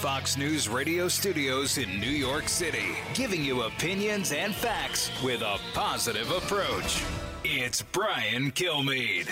Fox News radio studios in New York City, giving you opinions and facts with a positive approach. It's Brian Kilmeade.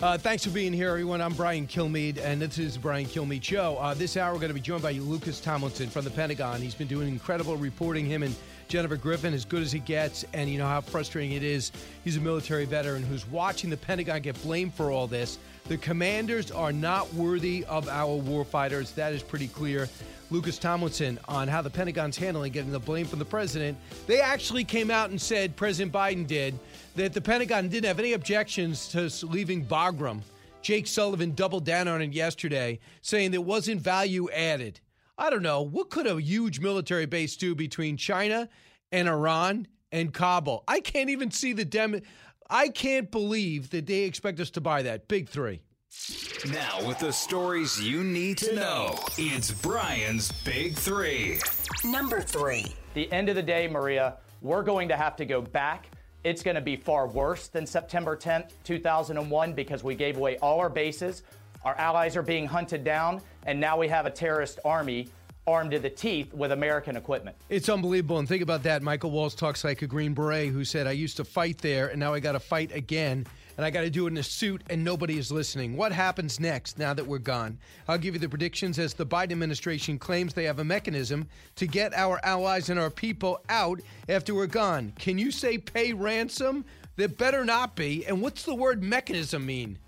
Uh, thanks for being here, everyone. I'm Brian Kilmeade, and this is Brian Kilmeade Show. Uh, this hour, we're going to be joined by Lucas Tomlinson from the Pentagon. He's been doing incredible reporting. Him and Jennifer Griffin, as good as he gets, and you know how frustrating it is. He's a military veteran who's watching the Pentagon get blamed for all this. The commanders are not worthy of our warfighters. That is pretty clear. Lucas Tomlinson on how the Pentagon's handling getting the blame from the president. They actually came out and said, President Biden did, that the Pentagon didn't have any objections to leaving Bagram. Jake Sullivan doubled down on it yesterday, saying there wasn't value added. I don't know. What could a huge military base do between China and Iran and Kabul? I can't even see the dem. I can't believe that they expect us to buy that. Big three. Now, with the stories you need to know, it's Brian's Big Three. Number three. The end of the day, Maria, we're going to have to go back. It's going to be far worse than September 10th, 2001, because we gave away all our bases. Our allies are being hunted down, and now we have a terrorist army armed to the teeth with American equipment. It's unbelievable. And think about that. Michael Waltz talks like a Green Beret who said, I used to fight there, and now I got to fight again. And I got to do it in a suit, and nobody is listening. What happens next now that we're gone? I'll give you the predictions as the Biden administration claims they have a mechanism to get our allies and our people out after we're gone. Can you say pay ransom? There better not be. And what's the word mechanism mean?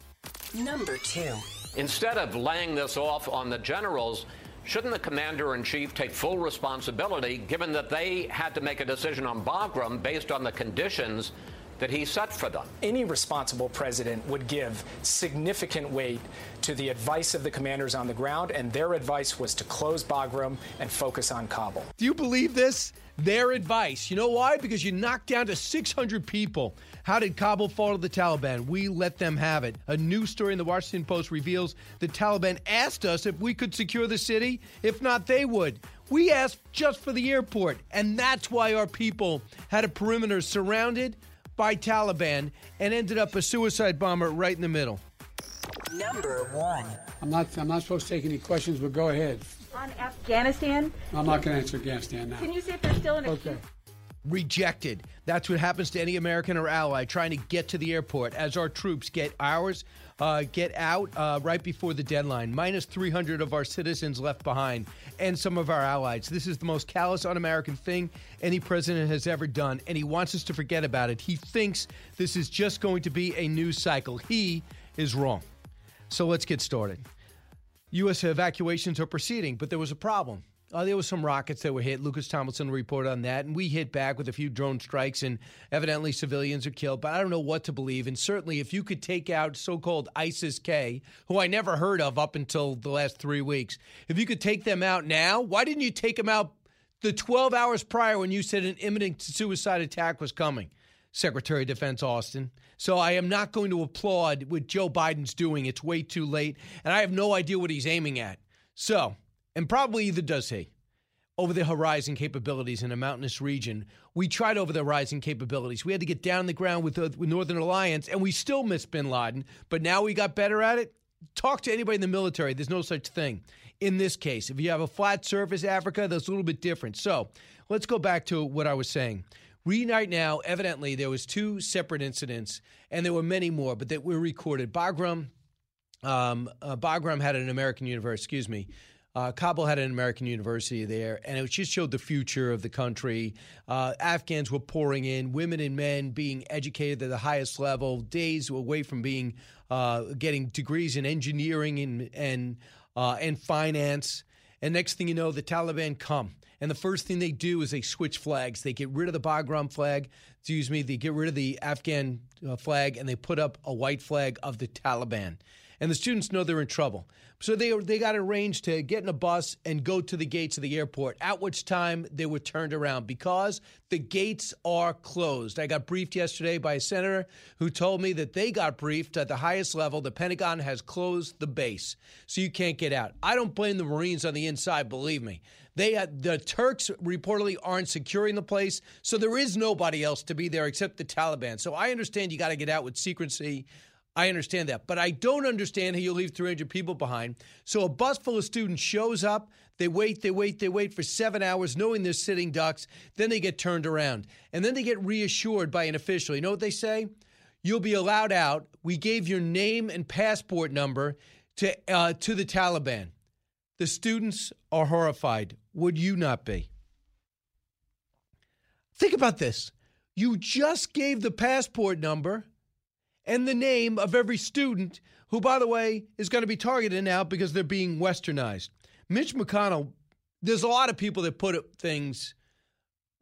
Number two. Instead of laying this off on the generals, shouldn't the commander in chief take full responsibility given that they had to make a decision on Bagram based on the conditions that he set for them? Any responsible president would give significant weight to the advice of the commanders on the ground, and their advice was to close Bagram and focus on Kabul. Do you believe this? Their advice. You know why? Because you knocked down to 600 people. How did Kabul fall to the Taliban? We let them have it. A new story in the Washington Post reveals the Taliban asked us if we could secure the city. If not, they would. We asked just for the airport, and that's why our people had a perimeter surrounded by Taliban and ended up a suicide bomber right in the middle. Number one. I'm not. I'm not supposed to take any questions, but go ahead. On Afghanistan, I'm not going to answer Afghanistan now. can you see if there's still an Okay. rejected. That's what happens to any American or ally trying to get to the airport as our troops get ours, uh, get out uh, right before the deadline. Minus 300 of our citizens left behind and some of our allies. This is the most callous, un American thing any president has ever done, and he wants us to forget about it. He thinks this is just going to be a news cycle. He is wrong. So let's get started. U.S. evacuations are proceeding, but there was a problem. Uh, there was some rockets that were hit. Lucas Tomlinson reported on that, and we hit back with a few drone strikes, and evidently civilians are killed. But I don't know what to believe. And certainly, if you could take out so-called ISIS K, who I never heard of up until the last three weeks, if you could take them out now, why didn't you take them out the 12 hours prior when you said an imminent suicide attack was coming? Secretary of Defense Austin. So I am not going to applaud what Joe Biden's doing. It's way too late, and I have no idea what he's aiming at. So, and probably either does he. Over the horizon capabilities in a mountainous region, we tried over the horizon capabilities. We had to get down the ground with, the, with Northern Alliance, and we still missed Bin Laden. But now we got better at it. Talk to anybody in the military. There's no such thing. In this case, if you have a flat surface, Africa, that's a little bit different. So let's go back to what I was saying. Right now, evidently, there was two separate incidents, and there were many more, but that were recorded. Bagram, um, uh, Bagram had an American university. Excuse me. Uh, Kabul had an American university there, and it just showed the future of the country. Uh, Afghans were pouring in, women and men being educated at the highest level, days away from being uh, getting degrees in engineering and and uh, and finance. And next thing you know, the Taliban come. And the first thing they do is they switch flags. They get rid of the Bagram flag, excuse me, they get rid of the Afghan uh, flag, and they put up a white flag of the Taliban. And the students know they're in trouble. So they they got arranged to get in a bus and go to the gates of the airport. At which time they were turned around because the gates are closed. I got briefed yesterday by a senator who told me that they got briefed at the highest level. The Pentagon has closed the base, so you can't get out. I don't blame the Marines on the inside. Believe me. They uh, the Turks reportedly aren't securing the place, so there is nobody else to be there except the Taliban. So I understand you got to get out with secrecy. I understand that, but I don't understand how you leave 300 people behind. So a bus full of students shows up. They wait, they wait, they wait for seven hours, knowing they're sitting ducks. Then they get turned around, and then they get reassured by an official. You know what they say? You'll be allowed out. We gave your name and passport number to uh, to the Taliban. The students are horrified. Would you not be? Think about this. You just gave the passport number and the name of every student who, by the way, is going to be targeted now because they're being westernized. Mitch McConnell, there's a lot of people that put things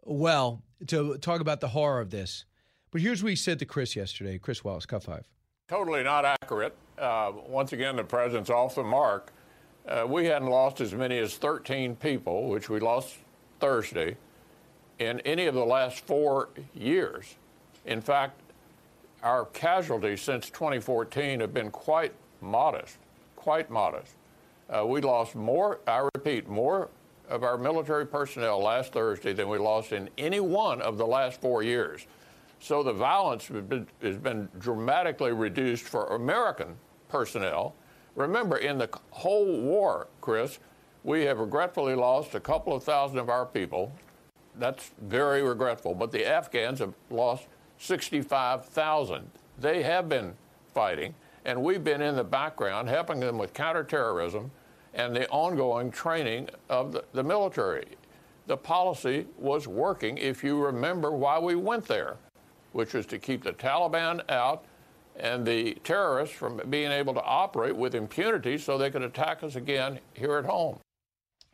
well to talk about the horror of this. But here's what he said to Chris yesterday Chris Wallace, Cut 5. Totally not accurate. Uh, once again, the president's off the mark. Uh, we hadn't lost as many as 13 people, which we lost Thursday, in any of the last four years. In fact, our casualties since 2014 have been quite modest, quite modest. Uh, we lost more, I repeat, more of our military personnel last Thursday than we lost in any one of the last four years. So the violence has been, has been dramatically reduced for American personnel. Remember, in the whole war, Chris, we have regretfully lost a couple of thousand of our people. That's very regretful. But the Afghans have lost 65,000. They have been fighting, and we've been in the background helping them with counterterrorism and the ongoing training of the, the military. The policy was working, if you remember why we went there, which was to keep the Taliban out and the terrorists from being able to operate with impunity so they could attack us again here at home.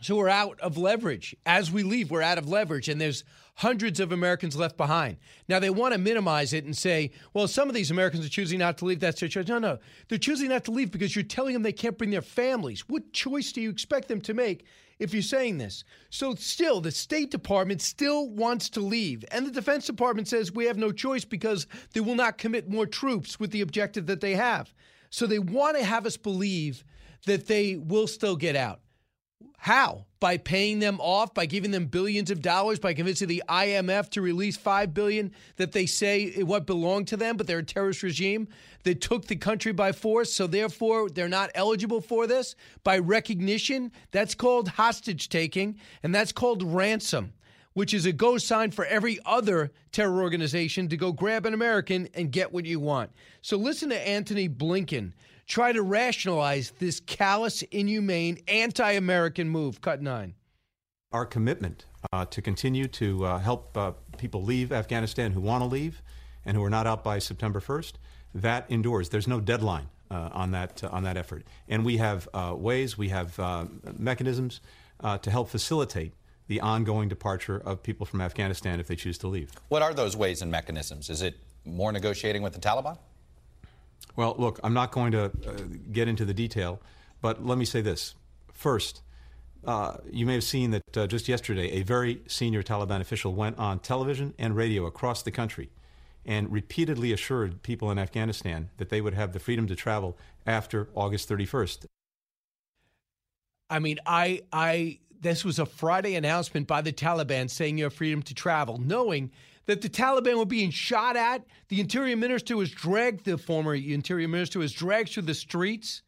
So we're out of leverage. As we leave, we're out of leverage, and there's hundreds of Americans left behind. Now, they want to minimize it and say, well, some of these Americans are choosing not to leave. That's their choice. No, no. They're choosing not to leave because you're telling them they can't bring their families. What choice do you expect them to make if you're saying this? So, still, the State Department still wants to leave. And the Defense Department says we have no choice because they will not commit more troops with the objective that they have. So, they want to have us believe that they will still get out. How? By paying them off, by giving them billions of dollars, by convincing the IMF to release five billion that they say what belonged to them, but they're a terrorist regime that took the country by force, so therefore they're not eligible for this. By recognition, that's called hostage taking, and that's called ransom, which is a go sign for every other terror organization to go grab an American and get what you want. So listen to Antony Blinken try to rationalize this callous, inhumane, anti American move. Cut nine. Our commitment uh, to continue to uh, help uh, people leave Afghanistan who want to leave and who are not out by September 1st, that endures. There's no deadline uh, on, that, uh, on that effort. And we have uh, ways, we have mechanisms to help facilitate the ongoing departure of people from Afghanistan if they choose to leave. What are those ways and mechanisms? Is it more negotiating with the Taliban? Well, look, I'm not going to uh, get into the detail, but let me say this. First, uh, you may have seen that uh, just yesterday, a very senior Taliban official went on television and radio across the country and repeatedly assured people in Afghanistan that they would have the freedom to travel after August 31st. I mean, I, I, this was a Friday announcement by the Taliban saying you have freedom to travel, knowing that the Taliban were being shot at. The interior minister was dragged, the former interior minister was dragged through the streets.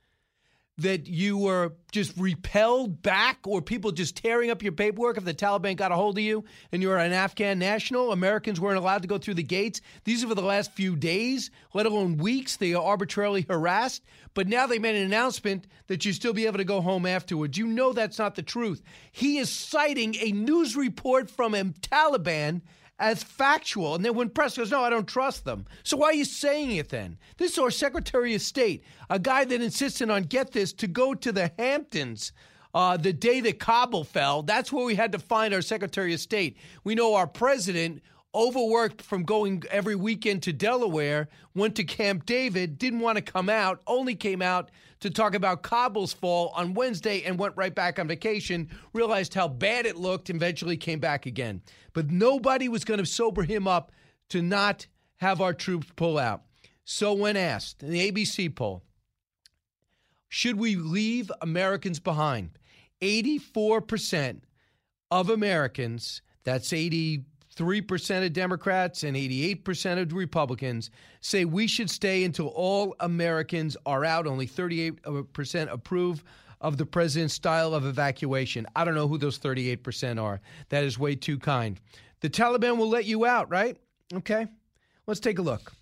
That you were just repelled back, or people just tearing up your paperwork if the Taliban got a hold of you and you're an Afghan national. Americans weren't allowed to go through the gates. These are for the last few days, let alone weeks. They are arbitrarily harassed. But now they made an announcement that you still be able to go home afterwards. You know that's not the truth. He is citing a news report from a Taliban as factual. And then when press goes, no, I don't trust them. So why are you saying it then? This is our Secretary of State, a guy that insisted on, get this, to go to the Hamptons. Uh, the day that Kabul fell, that's where we had to find our Secretary of State. We know our president overworked from going every weekend to Delaware, went to Camp David, didn't want to come out, only came out to talk about Kabul's fall on Wednesday and went right back on vacation, realized how bad it looked, and eventually came back again. But nobody was going to sober him up to not have our troops pull out. So, when asked in the ABC poll, should we leave Americans behind? 84% of Americans, that's 83% of Democrats and 88% of Republicans, say we should stay until all Americans are out. Only 38% uh, approve of the president's style of evacuation. I don't know who those 38% are. That is way too kind. The Taliban will let you out, right? Okay. Let's take a look.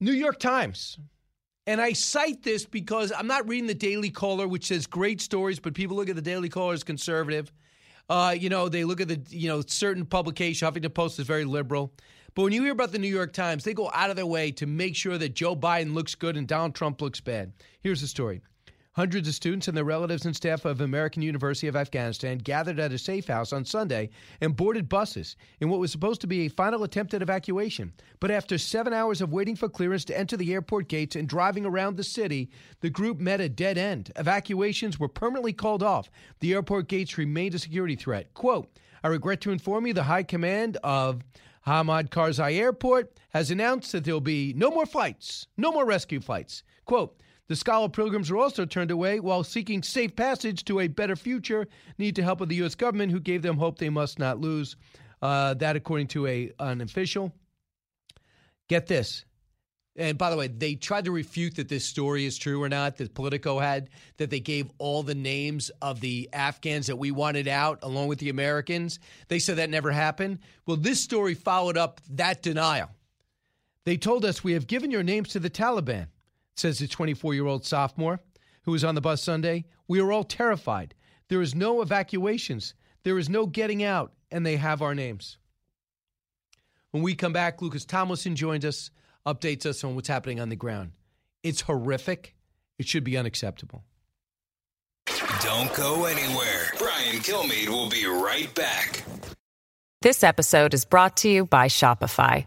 New York Times. And I cite this because I'm not reading the Daily Caller, which says great stories, but people look at the Daily Caller as conservative. Uh, you know, they look at the, you know, certain publication, Huffington Post is very liberal. But when you hear about the New York Times, they go out of their way to make sure that Joe Biden looks good and Donald Trump looks bad. Here's the story. Hundreds of students and their relatives and staff of American University of Afghanistan gathered at a safe house on Sunday and boarded buses in what was supposed to be a final attempt at evacuation. But after seven hours of waiting for clearance to enter the airport gates and driving around the city, the group met a dead end. Evacuations were permanently called off. The airport gates remained a security threat. Quote, I regret to inform you the High Command of Hamid Karzai Airport has announced that there will be no more flights, no more rescue flights. Quote, the scholar pilgrims were also turned away while seeking safe passage to a better future, need to help of the U.S. government, who gave them hope they must not lose. Uh, that, according to a an official. Get this. And by the way, they tried to refute that this story is true or not, that Politico had, that they gave all the names of the Afghans that we wanted out along with the Americans. They said that never happened. Well, this story followed up that denial. They told us we have given your names to the Taliban says the 24 year old sophomore who was on the bus Sunday. We are all terrified. There is no evacuations, there is no getting out, and they have our names. When we come back, Lucas Tomlinson joins us, updates us on what's happening on the ground. It's horrific. It should be unacceptable. Don't go anywhere. Brian Kilmeade will be right back. This episode is brought to you by Shopify.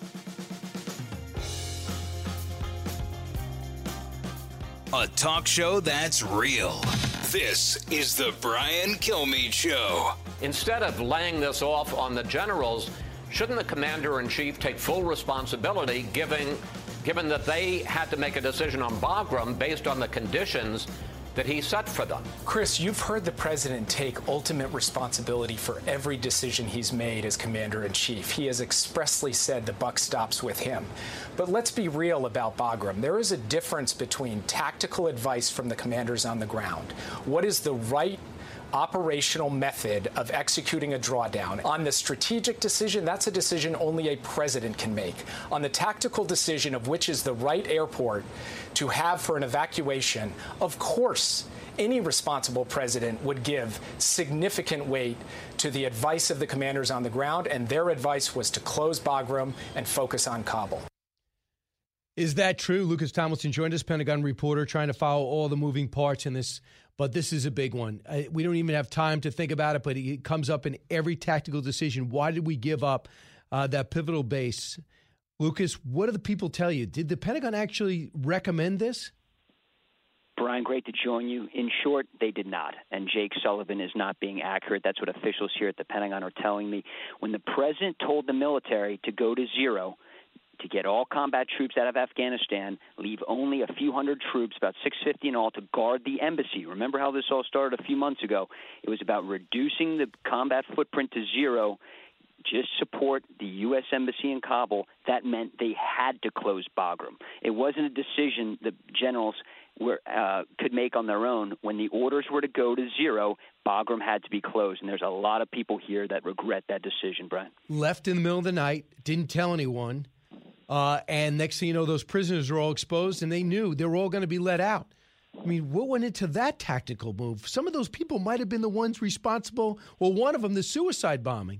A talk show that's real. This is the Brian Kilmeade Show. Instead of laying this off on the generals, shouldn't the commander in chief take full responsibility, given, given that they had to make a decision on Bagram based on the conditions that he set for them. Chris, you've heard the president take ultimate responsibility for every decision he's made as commander in chief. He has expressly said the buck stops with him. But let's be real about Bagram. There is a difference between tactical advice from the commanders on the ground. What is the right operational method of executing a drawdown. On the strategic decision, that's a decision only a president can make. On the tactical decision of which is the right airport to have for an evacuation, of course, any responsible president would give significant weight to the advice of the commanders on the ground, and their advice was to close Bagram and focus on Kabul. Is that true? Lucas Tomlinson joined us, Pentagon reporter, trying to follow all the moving parts in this but this is a big one. We don't even have time to think about it, but it comes up in every tactical decision. Why did we give up uh, that pivotal base? Lucas, what do the people tell you? Did the Pentagon actually recommend this? Brian, great to join you. In short, they did not. And Jake Sullivan is not being accurate. That's what officials here at the Pentagon are telling me. When the president told the military to go to zero, to get all combat troops out of Afghanistan, leave only a few hundred troops, about 650 in all, to guard the embassy. Remember how this all started a few months ago? It was about reducing the combat footprint to zero. Just support the U.S. Embassy in Kabul. That meant they had to close Bagram. It wasn't a decision the generals were, uh, could make on their own. When the orders were to go to zero, Bagram had to be closed. And there's a lot of people here that regret that decision, Brian. Left in the middle of the night, didn't tell anyone Uh, and next thing you know, those prisoners are all exposed, and they knew they were all going to be let out. I mean, what went into that tactical move? Some of those people might have been the ones responsible. Well, one of them, the suicide bombing.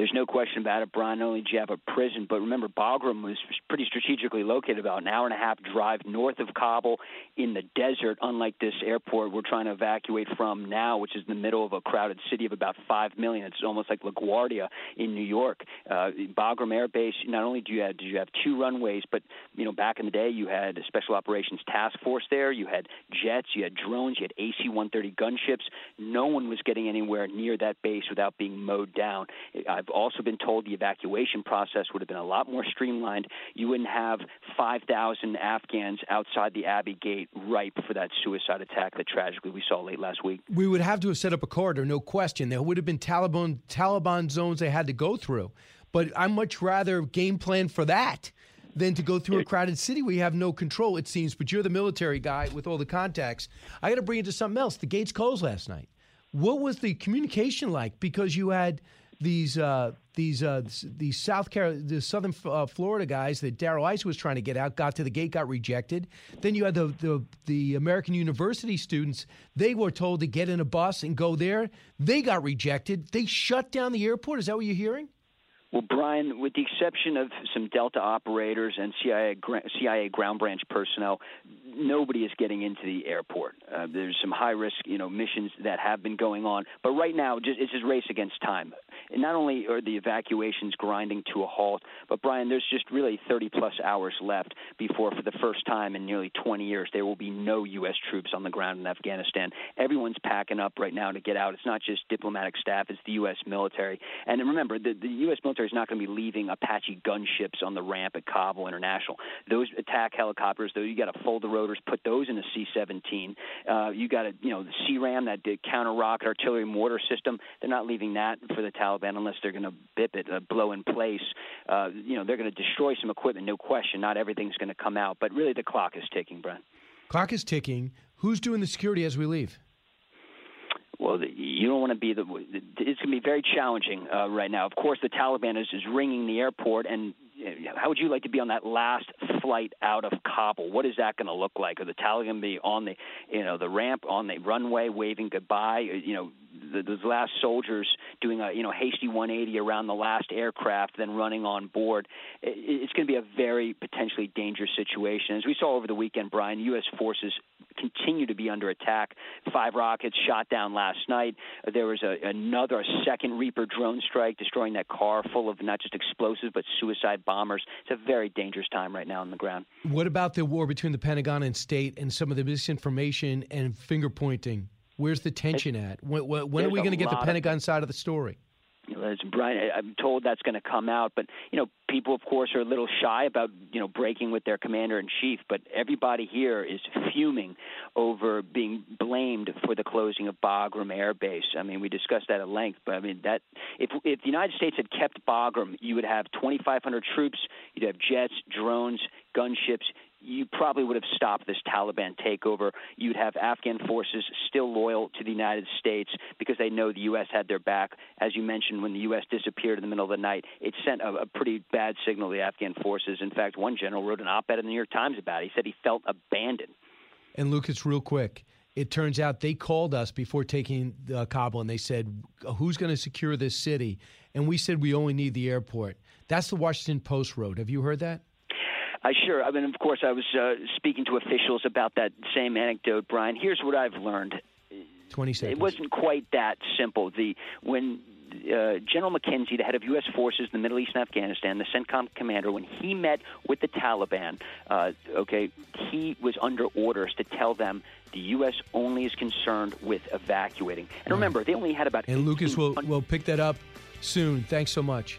There's no question about it, Brian. Not only do you have a prison, but remember, Bagram was pretty strategically located, about an hour and a half drive north of Kabul in the desert, unlike this airport we're trying to evacuate from now, which is in the middle of a crowded city of about 5 million. It's almost like LaGuardia in New York. Uh, Bagram Air Base, not only do you have, do you have two runways, but, you know, back in the day, you had a Special Operations Task Force there. You had jets, you had drones, you had AC 130 gunships. No one was getting anywhere near that base without being mowed down. I've also been told the evacuation process would have been a lot more streamlined. You wouldn't have 5,000 Afghans outside the Abbey Gate ripe for that suicide attack that tragically we saw late last week. We would have to have set up a corridor, no question. There would have been Taliban Taliban zones they had to go through. But I'm much rather game plan for that than to go through a crowded city where you have no control, it seems. But you're the military guy with all the contacts. I got to bring it to something else. The gates closed last night. What was the communication like? Because you had these uh, these uh, these South Carolina, the Southern uh, Florida guys that Darrell Issa was trying to get out, got to the gate, got rejected. Then you had the, the the American University students. They were told to get in a bus and go there. They got rejected. They shut down the airport. Is that what you're hearing? Well, Brian, with the exception of some Delta operators and CIA, CIA ground branch personnel, nobody is getting into the airport. Uh, there's some high risk, you know, missions that have been going on, but right now, just, it's just race against time. Not only are the evacuations grinding to a halt, but Brian, there's just really 30 plus hours left before, for the first time in nearly 20 years, there will be no U.S. troops on the ground in Afghanistan. Everyone's packing up right now to get out. It's not just diplomatic staff; it's the U.S. military. And remember, the, the U.S. military military is not going to be leaving Apache gunships on the ramp at Kabul International. Those attack helicopters, though, you got to fold the rotors, put those in a C-17. Uh, you got to, you know, the CRAM, that counter rocket artillery mortar system. They're not leaving that for the Taliban unless they're going to bip it, uh, blow in place. Uh, you know, they're going to destroy some equipment, no question. Not everything's going to come out, but really the clock is ticking, Brent. Clock is ticking. Who's doing the security as we leave? well, you don't want to be the. It's going to be very challenging uh, right now. Of course, the Taliban is, is ringing the airport, and how would you like to be on that last flight out of Kabul? What is that going to look like? Are the Taliban be on the, you know, the ramp on the runway waving goodbye? Uh, you know, the, those last soldiers doing a you know hasty 180 around the last aircraft, then running on board. It, it's going to be a very potentially dangerous situation. As we saw over the weekend, Brian, U.S. forces continue to be under attack. Five rockets shot down last night. There was a, another a second Reaper drone strike destroying that car full of not just explosives but suicide bombers. It's a very dangerous time right now on the ground. What about the war between the Pentagon and state and some of the misinformation and finger pointing? Where's the tension at? When, when are we going to get the Pentagon of, side of the story? As Brian, I'm told that's going to come out, but you know, people, of course, are a little shy about you know breaking with their commander in chief. But everybody here is fuming over being blamed for the closing of Bagram Air Base. I mean, we discussed that at length, but I mean that if if the United States had kept Bagram, you would have 2,500 troops, you'd have jets, drones, gunships you probably would have stopped this Taliban takeover. You'd have Afghan forces still loyal to the United States because they know the U.S. had their back. As you mentioned, when the U.S. disappeared in the middle of the night, it sent a, a pretty bad signal to the Afghan forces. In fact, one general wrote an op ed in the New York Times about it. He said he felt abandoned. And Lucas, real quick, it turns out they called us before taking uh, Kabul and they said, Who's going to secure this city? And we said, We only need the airport. That's the Washington Post wrote. Have you heard that? I sure. I mean, of course, I was uh, speaking to officials about that same anecdote, Brian. Here's what I've learned. Twenty seconds. It wasn't quite that simple. The when uh, General McKenzie, the head of U.S. forces in the Middle East and Afghanistan, the CENTCOM commander, when he met with the Taliban, uh, okay, he was under orders to tell them the U.S. only is concerned with evacuating. And remember, they only had about. And Lucas will will pick that up soon. Thanks so much.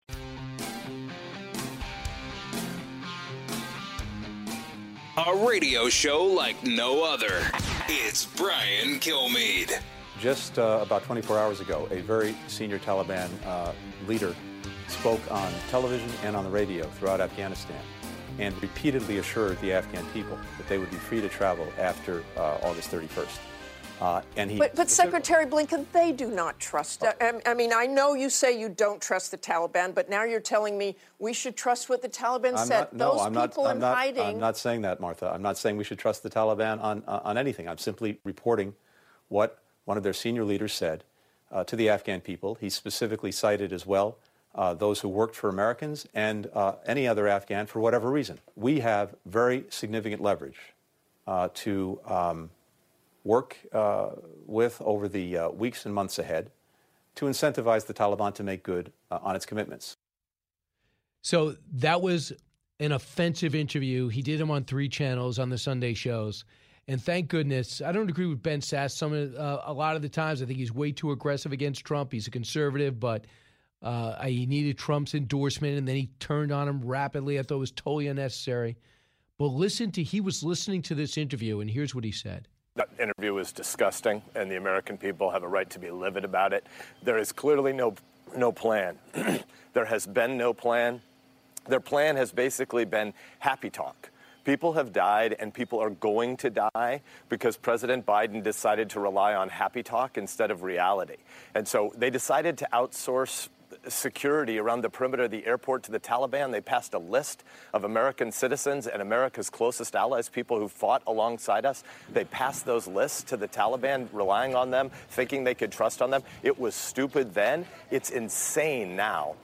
Radio show like no other. It's Brian Kilmeade. Just uh, about 24 hours ago, a very senior Taliban uh, leader spoke on television and on the radio throughout Afghanistan and repeatedly assured the Afghan people that they would be free to travel after uh, August 31st. Uh, and he But, but Secretary Blinken, they do not trust. I, I mean, I know you say you don't trust the Taliban, but now you're telling me we should trust what the Taliban I'm said. not, no, Those I'm not, people I'm in not, hiding. I'm not saying that, Martha. I'm not saying we should trust the Taliban on, uh, on anything. I'm simply reporting what one of their senior leaders said uh, to the Afghan people. He specifically cited as well uh, those who worked for Americans and uh, any other Afghan for whatever reason. We have very significant leverage uh, to um, work uh, with over the uh, weeks and months ahead to incentivize the Taliban to make good uh, on its commitments. So that was an offensive interview. He did them on three channels on the Sunday shows. And thank goodness, I don't agree with Ben Sasse. Some uh, a lot of the times, I think he's way too aggressive against Trump. He's a conservative, but uh, he needed Trump's endorsement, and then he turned on him rapidly. I thought it was totally unnecessary. But listen to he was listening to this interview, and here's what he said. That interview was disgusting, and the American people have a right to be livid about it. There is clearly no no plan. there has been no plan. Their plan has basically been happy talk. People have died and people are going to die because President Biden decided to rely on happy talk instead of reality. And so they decided to outsource security around the perimeter of the airport to the Taliban. They passed a list of American citizens and America's closest allies, people who fought alongside us. They passed those lists to the Taliban, relying on them, thinking they could trust on them. It was stupid then. It's insane now.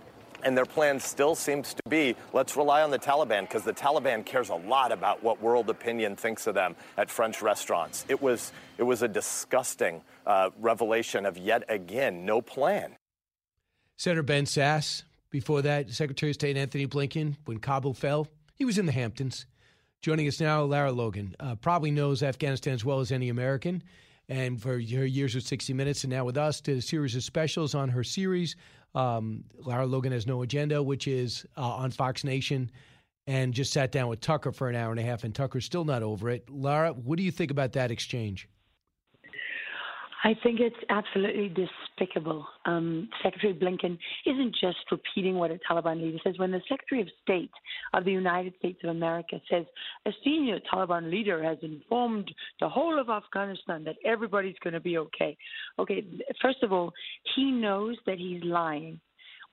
And their plan still seems to be let's rely on the Taliban because the Taliban cares a lot about what world opinion thinks of them at French restaurants. It was, it was a disgusting uh, revelation of yet again no plan. Senator Ben Sasse, before that, Secretary of State Antony Blinken, when Kabul fell, he was in the Hamptons. Joining us now, Lara Logan, uh, probably knows Afghanistan as well as any American. And for her years with 60 Minutes and now with us, did a series of specials on her series. Um, Lara Logan has no agenda, which is uh, on Fox Nation, and just sat down with Tucker for an hour and a half, and Tucker's still not over it. Lara, what do you think about that exchange? I think it's absolutely despicable. Um, Secretary Blinken isn't just repeating what a Taliban leader says. When the Secretary of State of the United States of America says a senior Taliban leader has informed the whole of Afghanistan that everybody's going to be okay. Okay, first of all, he knows that he's lying.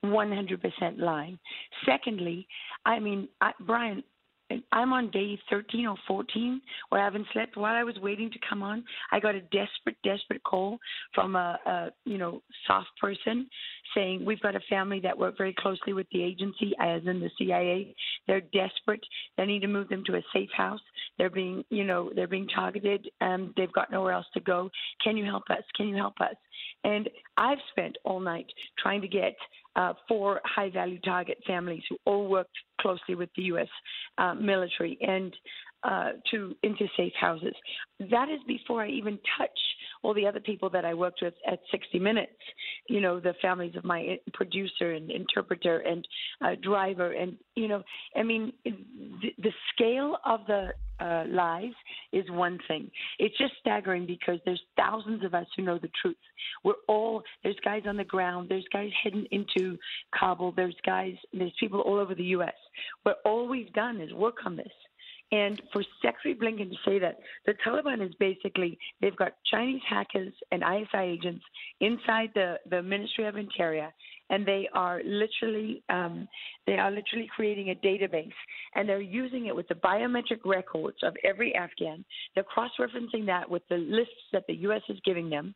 100% lying. Secondly, I mean, I, Brian, I'm on day 13 or 14 where I haven't slept. While I was waiting to come on, I got a desperate, desperate call from a, a you know soft person saying we've got a family that work very closely with the agency, as in the CIA. They're desperate. They need to move them to a safe house. They're being, you know, they're being targeted. Um, they've got nowhere else to go. Can you help us? Can you help us? And I've spent all night trying to get uh, four high value target families who all worked closely with the U.S. Uh, military and uh, to into safe houses. That is before I even touch all the other people that I worked with at 60 Minutes. You know, the families of my producer and interpreter and uh, driver, and you know, I mean, the, the scale of the uh, lies is one thing. It's just staggering because there's thousands of us who know the truth. We're all there's guys on the ground, there's guys heading into Kabul, there's guys, there's people all over the U.S. But all we've done is work on this. And for Secretary Blinken to say that the Taliban is basically they've got Chinese hackers and ISI agents inside the, the Ministry of Interior, and they are literally um, they are literally creating a database, and they're using it with the biometric records of every Afghan. They're cross-referencing that with the lists that the U.S. is giving them,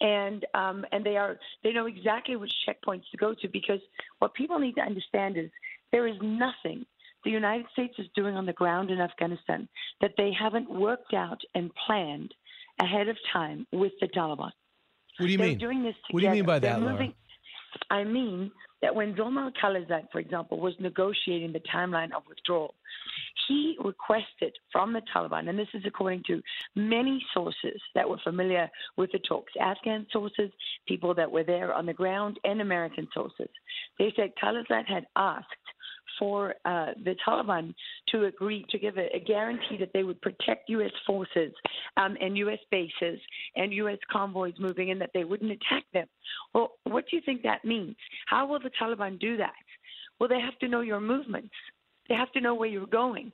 and um, and they are they know exactly which checkpoints to go to because what people need to understand is there is nothing the United States is doing on the ground in Afghanistan that they haven't worked out and planned ahead of time with the Taliban. What do you They're mean? doing this What do you mean by that, moving- I mean that when Zalmay Khalilzad, for example, was negotiating the timeline of withdrawal, he requested from the Taliban, and this is according to many sources that were familiar with the talks, Afghan sources, people that were there on the ground, and American sources. They said Khalilzad had asked for uh, the Taliban to agree to give a, a, guarantee that they would protect U.S. forces um, and U.S. bases and U.S. convoys moving in, that they wouldn't attack them. Well, what do you think that means? How will the Taliban do that? Well, they have to know your movements. They have to know where you're going.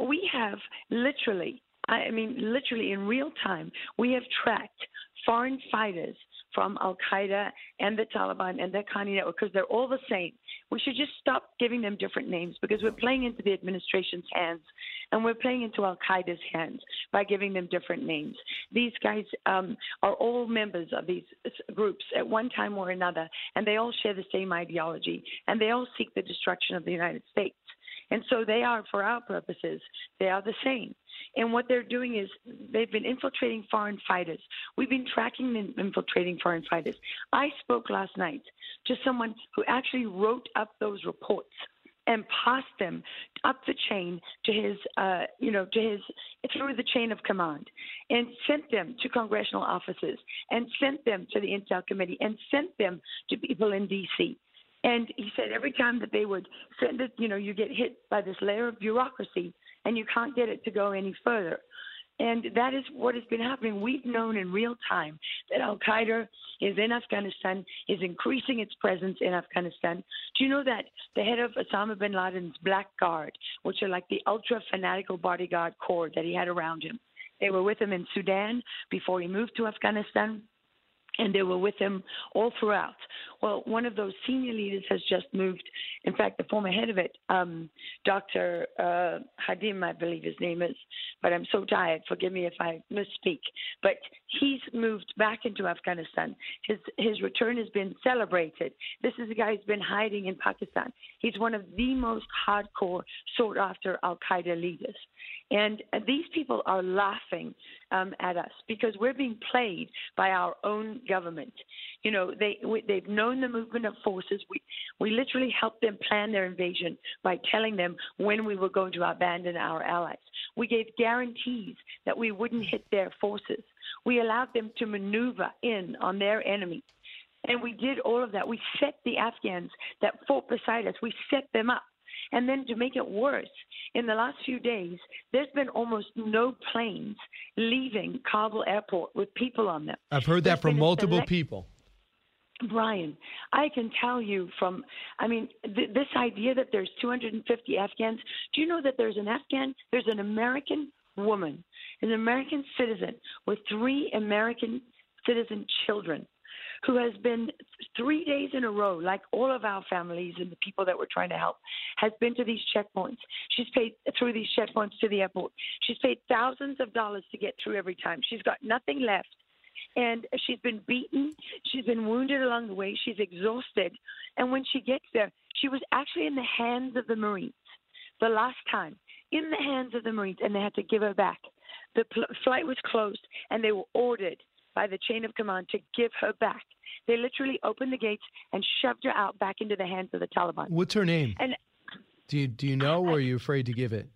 We have literally, I mean, literally in real time, we have tracked foreign fighters from Al Qaeda and the Taliban and the Haqqani network because they're all the same. We should just stop giving them different names because we're playing into the administration's hands and we're playing into Al Qaeda's hands by giving them different names. These guys um, are all members of these groups at one time or another, and they all share the same ideology and they all seek the destruction of the United States. And so they are, for our purposes, they are the same. And what they're doing is they've been infiltrating foreign fighters. We've been tracking them infiltrating foreign fighters. I spoke last night to someone who actually wrote up those reports and passed them up the chain to his, uh, you know, to his through the chain of command, and sent them to congressional offices, and sent them to the Intel Committee, and sent them to people in D.C. And he said every time that they would send it, you know, you get hit by this layer of bureaucracy and you can't get it to go any further. And that is what has been happening. We've known in real time that Al Qaeda is in Afghanistan, is increasing its presence in Afghanistan. Do you know that the head of Osama bin Laden's Black Guard, which are like the ultra fanatical bodyguard corps that he had around him, they were with him in Sudan before he moved to Afghanistan and they were with him all throughout. Well, one of those senior leaders has just moved. In fact, the former head of it, um, Dr. Uh, Hadim, I believe his name is, but I'm so tired. Forgive me if I misspeak. But he's moved back into Afghanistan. His his return has been celebrated. This is a guy who's been hiding in Pakistan. He's one of the most hardcore, sought after Al Qaeda leaders. And these people are laughing um, at us because we're being played by our own government. You know, they we, they've known the movement of forces. We we literally helped them plan their invasion by telling them when we were going to abandon our allies. We gave guarantees that we wouldn't hit their forces. We allowed them to maneuver in on their enemy. And we did all of that. We set the Afghans that fought beside us, we set them up and then to make it worse, in the last few days, there's been almost no planes leaving Kabul airport with people on them. I've heard that from multiple select- people. Brian, I can tell you from, I mean, th- this idea that there's 250 Afghans. Do you know that there's an Afghan, there's an American woman, an American citizen with three American citizen children who has been three days in a row, like all of our families and the people that we're trying to help, has been to these checkpoints. She's paid through these checkpoints to the airport. She's paid thousands of dollars to get through every time. She's got nothing left. And she's been beaten. She's been wounded along the way. She's exhausted. And when she gets there, she was actually in the hands of the Marines the last time, in the hands of the Marines, and they had to give her back. The pl- flight was closed, and they were ordered by the chain of command to give her back. They literally opened the gates and shoved her out back into the hands of the Taliban. What's her name? And do you do you know, or are you afraid to give it?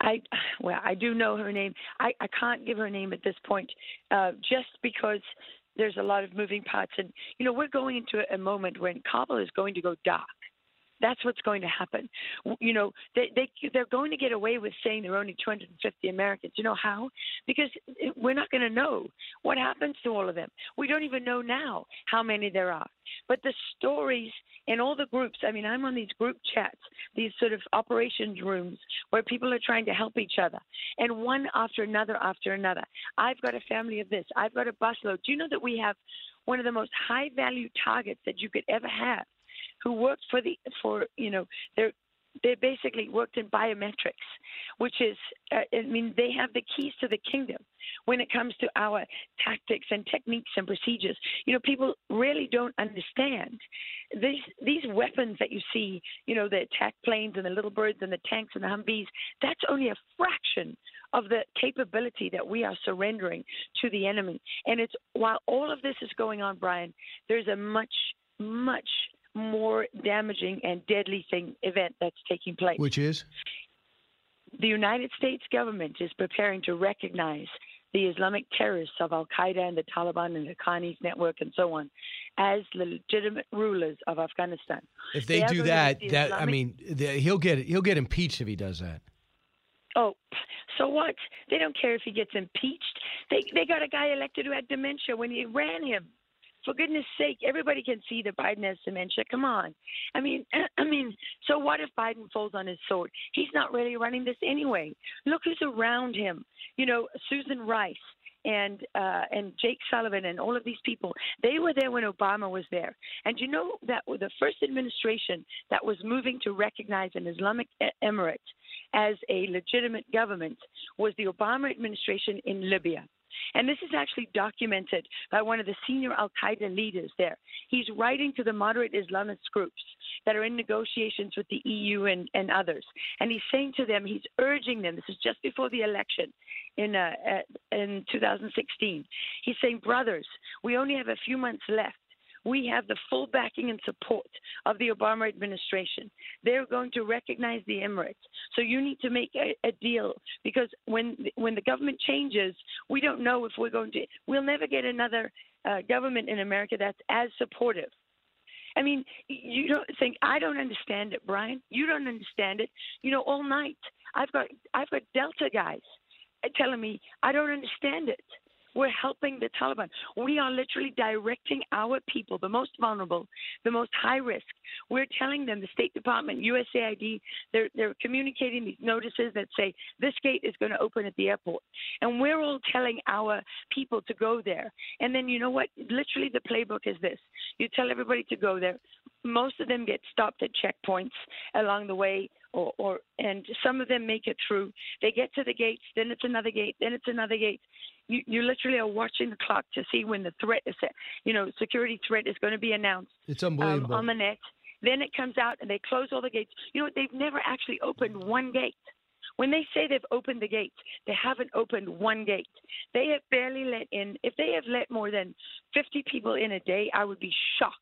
I well, I do know her name. I, I can't give her name at this point, uh, just because there's a lot of moving parts, and you know we're going into a moment when Kabul is going to go dark. That's what's going to happen. You know, they, they they're going to get away with saying there are only 250 Americans. You know how? Because we're not going to know what happens to all of them. We don't even know now how many there are. But the stories in all the groups. I mean, I'm on these group chats, these sort of operations rooms where people are trying to help each other, and one after another after another. I've got a family of this. I've got a busload. Do you know that we have one of the most high value targets that you could ever have who worked for the for you know they're they basically worked in biometrics, which is, uh, I mean, they have the keys to the kingdom when it comes to our tactics and techniques and procedures. You know, people really don't understand these these weapons that you see. You know, the attack planes and the little birds and the tanks and the Humvees. That's only a fraction of the capability that we are surrendering to the enemy. And it's while all of this is going on, Brian, there's a much much more damaging and deadly thing event that's taking place. Which is? The United States government is preparing to recognize the Islamic terrorists of Al Qaeda and the Taliban and the Haqqani's network and so on as the legitimate rulers of Afghanistan. If they, are do that, that I mean, the, he'll get he'll get impeached if he does that. Oh, so what? They don't care if he gets impeached. They they got a guy elected who had dementia when he ran him. For goodness sake, everybody can see that Biden has dementia. Come on. I mean, I mean, so what if Biden falls on his sword? He's not really running this anyway. Look who's around him. You know, Susan Rice and uh, and Jake Sullivan and all of these people. They were there when Obama was there. And you know that the first administration that was moving to recognize an Islamic emirate as a legitimate government was the Obama administration in Libya. And this is actually documented by one of the senior Al Qaeda leaders there. He's writing to the moderate Islamist groups that are in negotiations with the EU and, and others. And he's saying to them, he's urging them, this is just before the election in, uh, uh, in 2016. He's saying, brothers, we only have a few months left. We have the full backing and support of the Obama administration. They're going to recognize the Emirates. So you need to make a, a deal because when when the government changes, we don't know if we're going to. We'll never get another uh, government in America that's as supportive. I mean, you don't think I don't understand it, Brian. You don't understand it. You know, all night I've got I've got Delta guys telling me I don't understand it. We're helping the Taliban. We are literally directing our people, the most vulnerable, the most high risk. We're telling them, the State Department, USAID, they're, they're communicating these notices that say this gate is going to open at the airport. And we're all telling our people to go there. And then you know what? Literally, the playbook is this you tell everybody to go there. Most of them get stopped at checkpoints along the way or, or and some of them make it through. They get to the gates, then it's another gate, then it's another gate. You you literally are watching the clock to see when the threat is, you know, security threat is going to be announced It's um, unbelievable. on the net. Then it comes out and they close all the gates. You know what? They've never actually opened one gate. When they say they've opened the gates, they haven't opened one gate. They have barely let in. If they have let more than 50 people in a day, I would be shocked.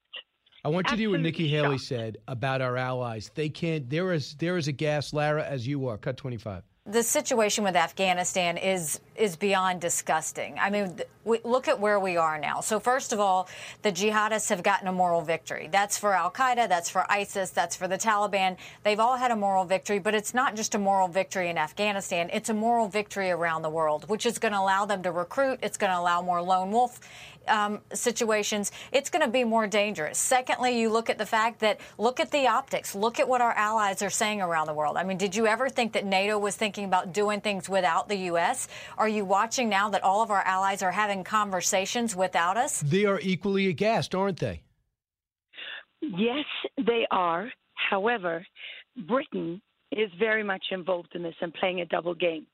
I want you to hear what Nikki Absolutely Haley said about our allies. They can't. They're as they're as a gas, Lara, as you are. Cut twenty five. the situation with Afghanistan is is beyond disgusting. I mean, th- we, look at where we are now. So first of all, the jihadists have gotten a moral victory. That's for Al Qaeda, that's for ISIS, that's for the Taliban. They've all had a moral victory, but it's not just a moral victory in Afghanistan. It's a moral victory around the world, which is going to allow them to recruit. It's going to allow more lone wolf um, situations, it's going to be more dangerous. Secondly, you look at the fact that look at the optics. Look at what our allies are saying around the world. I mean, did you ever think that NATO was thinking about doing things without the U.S.? Are you watching now that all of our allies are having conversations without us? They are equally aghast, aren't they? Yes, they are. However, Britain is very much involved in this and playing a double game.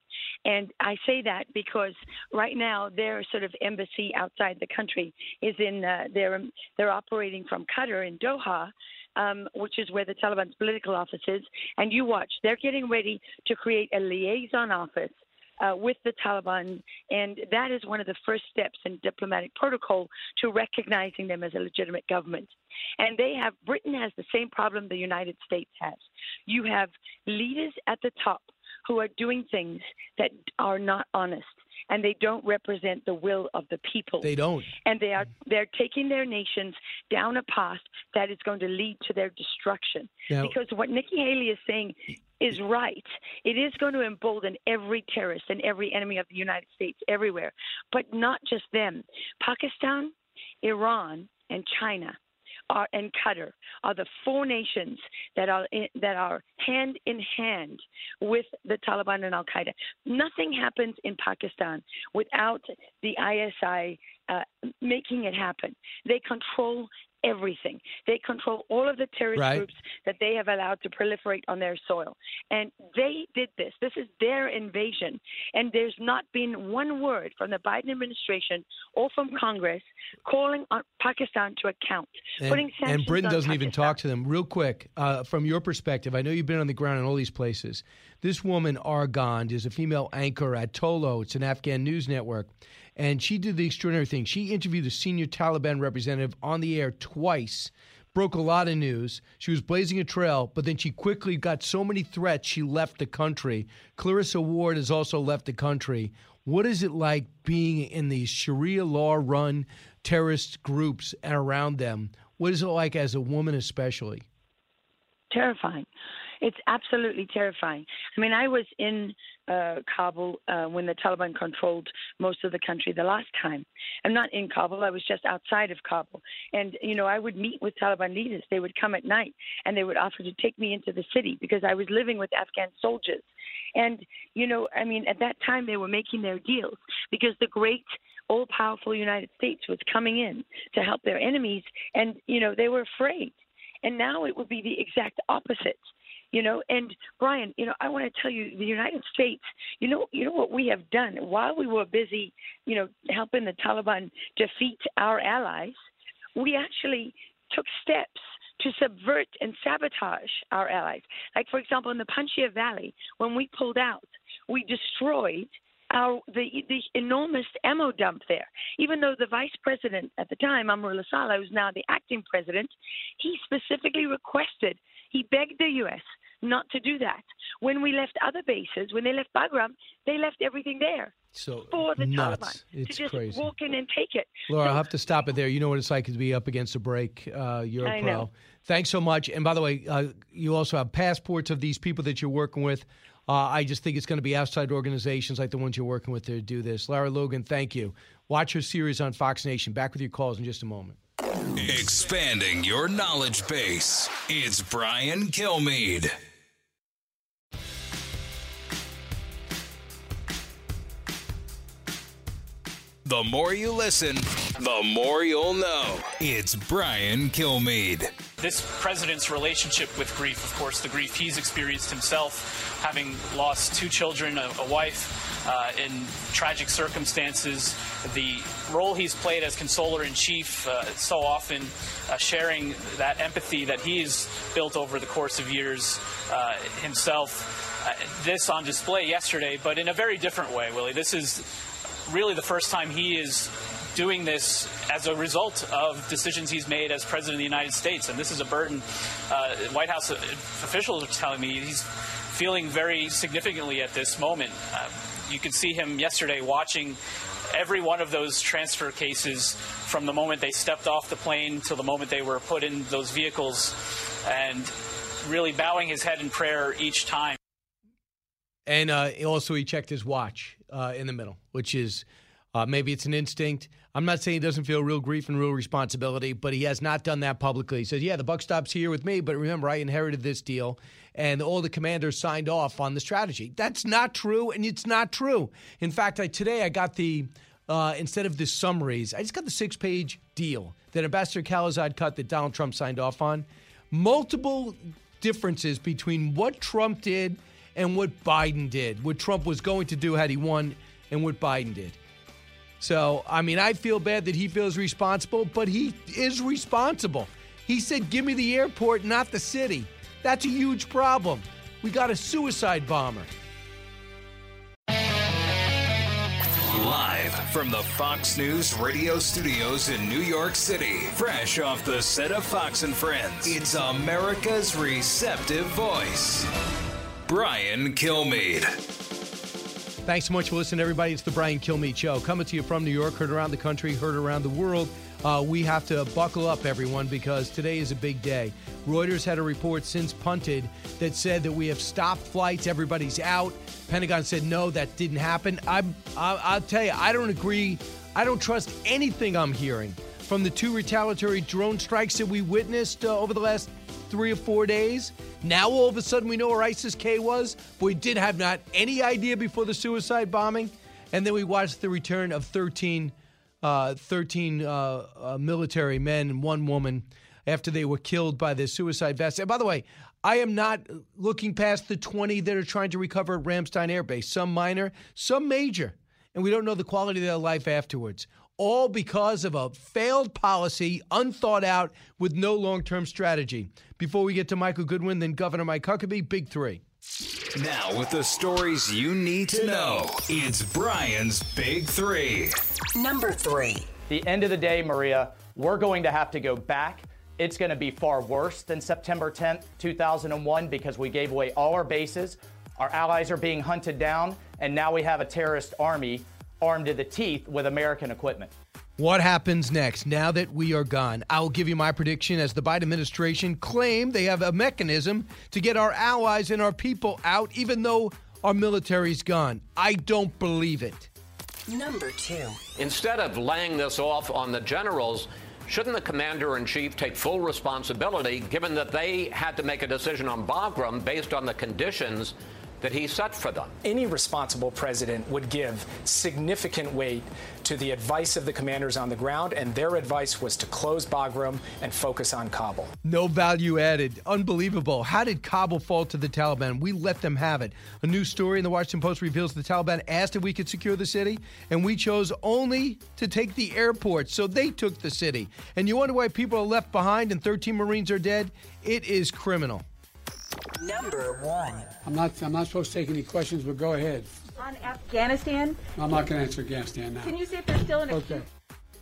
And I say that because right now their sort of embassy outside the country is in uh, they're they're operating from Qatar in Doha, um, which is where the Taliban's political office is. And you watch, they're getting ready to create a liaison office uh, with the Taliban, and that is one of the first steps in diplomatic protocol to recognizing them as a legitimate government. And they have Britain has the same problem the United States has. You have leaders at the top who are doing things that are not honest and they don't represent the will of the people. They don't. And they are they're taking their nations down a path that is going to lead to their destruction. Now- because what Nikki Haley is saying is right. It is going to embolden every terrorist and every enemy of the United States everywhere, but not just them. Pakistan, Iran, and China are, and Qatar are the four nations that are in, that are hand in hand with the Taliban and Al Qaeda. Nothing happens in Pakistan without the ISI uh, making it happen. They control everything. They control all of the terrorist Right. groups that they have allowed to proliferate on their soil. And they did this. This is their invasion. And there's not been one word from the Biden administration or from Congress calling on Pakistan to account, And, putting sanctions and Britain doesn't even talk to them. Real quick, uh, from your perspective, I know you've been on the ground in all these places. This woman, Arghand, is a female anchor at Tolo. It's an Afghan news network. And she did the extraordinary thing. She interviewed a senior Taliban representative on the air twice, broke a lot of news. She was blazing a trail, but then she quickly got so many threats, she left the country. Clarissa Ward has also left the country. What is it like being in these Sharia law run terrorist groups and around them? What is it like as a woman, especially? Terrifying. It's absolutely terrifying. I mean, I was in uh, Kabul uh, when the Taliban controlled most of the country the last time. I'm not in Kabul. I was just outside of Kabul. And, you know, I would meet with Taliban leaders. They would come at night and they would offer to take me into the city because I was living with Afghan soldiers. And, you know, I mean, at that time they were making their deals because the great all powerful United States was coming in to help their enemies. And, you know, they were afraid. And now it would be the exact opposite you know and brian you know i want to tell you the united states you know you know what we have done while we were busy you know helping the taliban defeat our allies we actually took steps to subvert and sabotage our allies like for example in the panjshir valley when we pulled out we destroyed our the the enormous ammo dump there. Even though the vice president at the time, Amrullah Saleh, who's now the acting president, he specifically requested, he begged the U.S not to do that. When we left other bases, when they left Bagram, they left everything there. So for the nuts. Taliban It's to just crazy. walk in and take it. Laura, So- I'll have to stop it there. You know what it's like to be up against a break. Uh, you're a I pro. know. Thanks so much. And by the way, uh, you also have passports of these people that you're working with. Uh, I just think it's going to be outside organizations like the ones you're working with to do this. Lara Logan, thank you. Watch her series on Fox Nation. Back with your calls in just a moment. Expanding your knowledge base. It's Brian Kilmeade. The more you listen, the more you'll know. It's Brian Kilmeade. This president's relationship with grief, of course, the grief he's experienced himself, having lost two children, a, a wife, uh, in tragic circumstances, the role he's played as consoler in chief, uh, so often uh, sharing that empathy that he's built over the course of years uh, himself. Uh, this on display yesterday, but in a very different way, Willie. This is really the first time he is doing this as a result of decisions he's made as president of the United States. And this is a burden. Uh, White House officials are telling me he's feeling very significantly at this moment. Uh, you could see him yesterday watching every one of those transfer cases from the moment they stepped off the plane till the moment they were put in those vehicles and really bowing his head in prayer each time. And uh, also, he checked his watch uh, in the middle, which is uh, maybe it's an instinct. I'm not saying he doesn't feel real grief and real responsibility, but he has not done that publicly. He says, "Yeah, the buck stops here with me, but remember, I inherited this deal, and all the commanders signed off on the strategy." That's not true, and it's not true. In fact, I, today I got the uh, instead of the summaries, I just got the six-page deal that Ambassador Khalilzad cut that Donald Trump signed off on. Multiple differences between what Trump did and what Biden did, what Trump was going to do had he won, and what Biden did. So, I mean, I feel bad that he feels responsible, but he is responsible. He said, Give me the airport, not the city. That's a huge problem. We got a suicide bomber. Live from the Fox News radio studios in New York City, fresh off the set of Fox and Friends, it's America's receptive voice, Brian Kilmeade. Thanks so much for listening, everybody. It's the Brian Kilmeade Show. Coming to you from New York, heard around the country, heard around the world. Uh, we have to buckle up, everyone, because today is a big day. Reuters had a report since punted that said that we have stopped flights, everybody's out. Pentagon said no, that didn't happen. I'm, I, I'll tell you, I don't agree. I don't trust anything I'm hearing from the two retaliatory drone strikes that we witnessed uh, over the last three or four days. Now all of a sudden we know where ISIS K was, but we did have not any idea before the suicide bombing. And then we watched the return of 13, uh, 13 uh, uh, military men and one woman after they were killed by the suicide vest. And by the way, I am not looking past the 20 that are trying to recover at Ramstein Air Base, some minor, some major. And we don't know the quality of their life afterwards all because of a failed policy, unthought out, with no long term strategy. Before we get to Michael Goodwin, then Governor Mike Huckabee, big three. Now, with the stories you need to know, it's Brian's Big Three. Number three. The end of the day, Maria, we're going to have to go back. It's going to be far worse than September 10th, 2001, because we gave away all our bases. Our allies are being hunted down, and now we have a terrorist army armed to the teeth with American equipment. What happens next now that we are gone? I'll give you my prediction as the Biden administration claim they have a mechanism to get our allies and our people out, even though our military's gone. I don't believe it. Number two. Instead of laying this off on the generals, shouldn't the commander in chief take full responsibility given that they had to make a decision on Bagram based on the conditions that he set for them? Any responsible president would give significant weight to the advice of the commanders on the ground, and their advice was to close Bagram and focus on Kabul. No value added. Unbelievable. How did Kabul fall to the Taliban? We let them have it. A new story in the Washington Post reveals the Taliban asked if we could secure the city, and we chose only to take the airport. So they took the city. And you wonder why people are left behind and 13 Marines are dead? It is criminal. Number one. I'm not. I'm not supposed to take any questions, but go ahead. On Afghanistan, I'm not going to answer Afghanistan now. can you see if they're still in a Okay.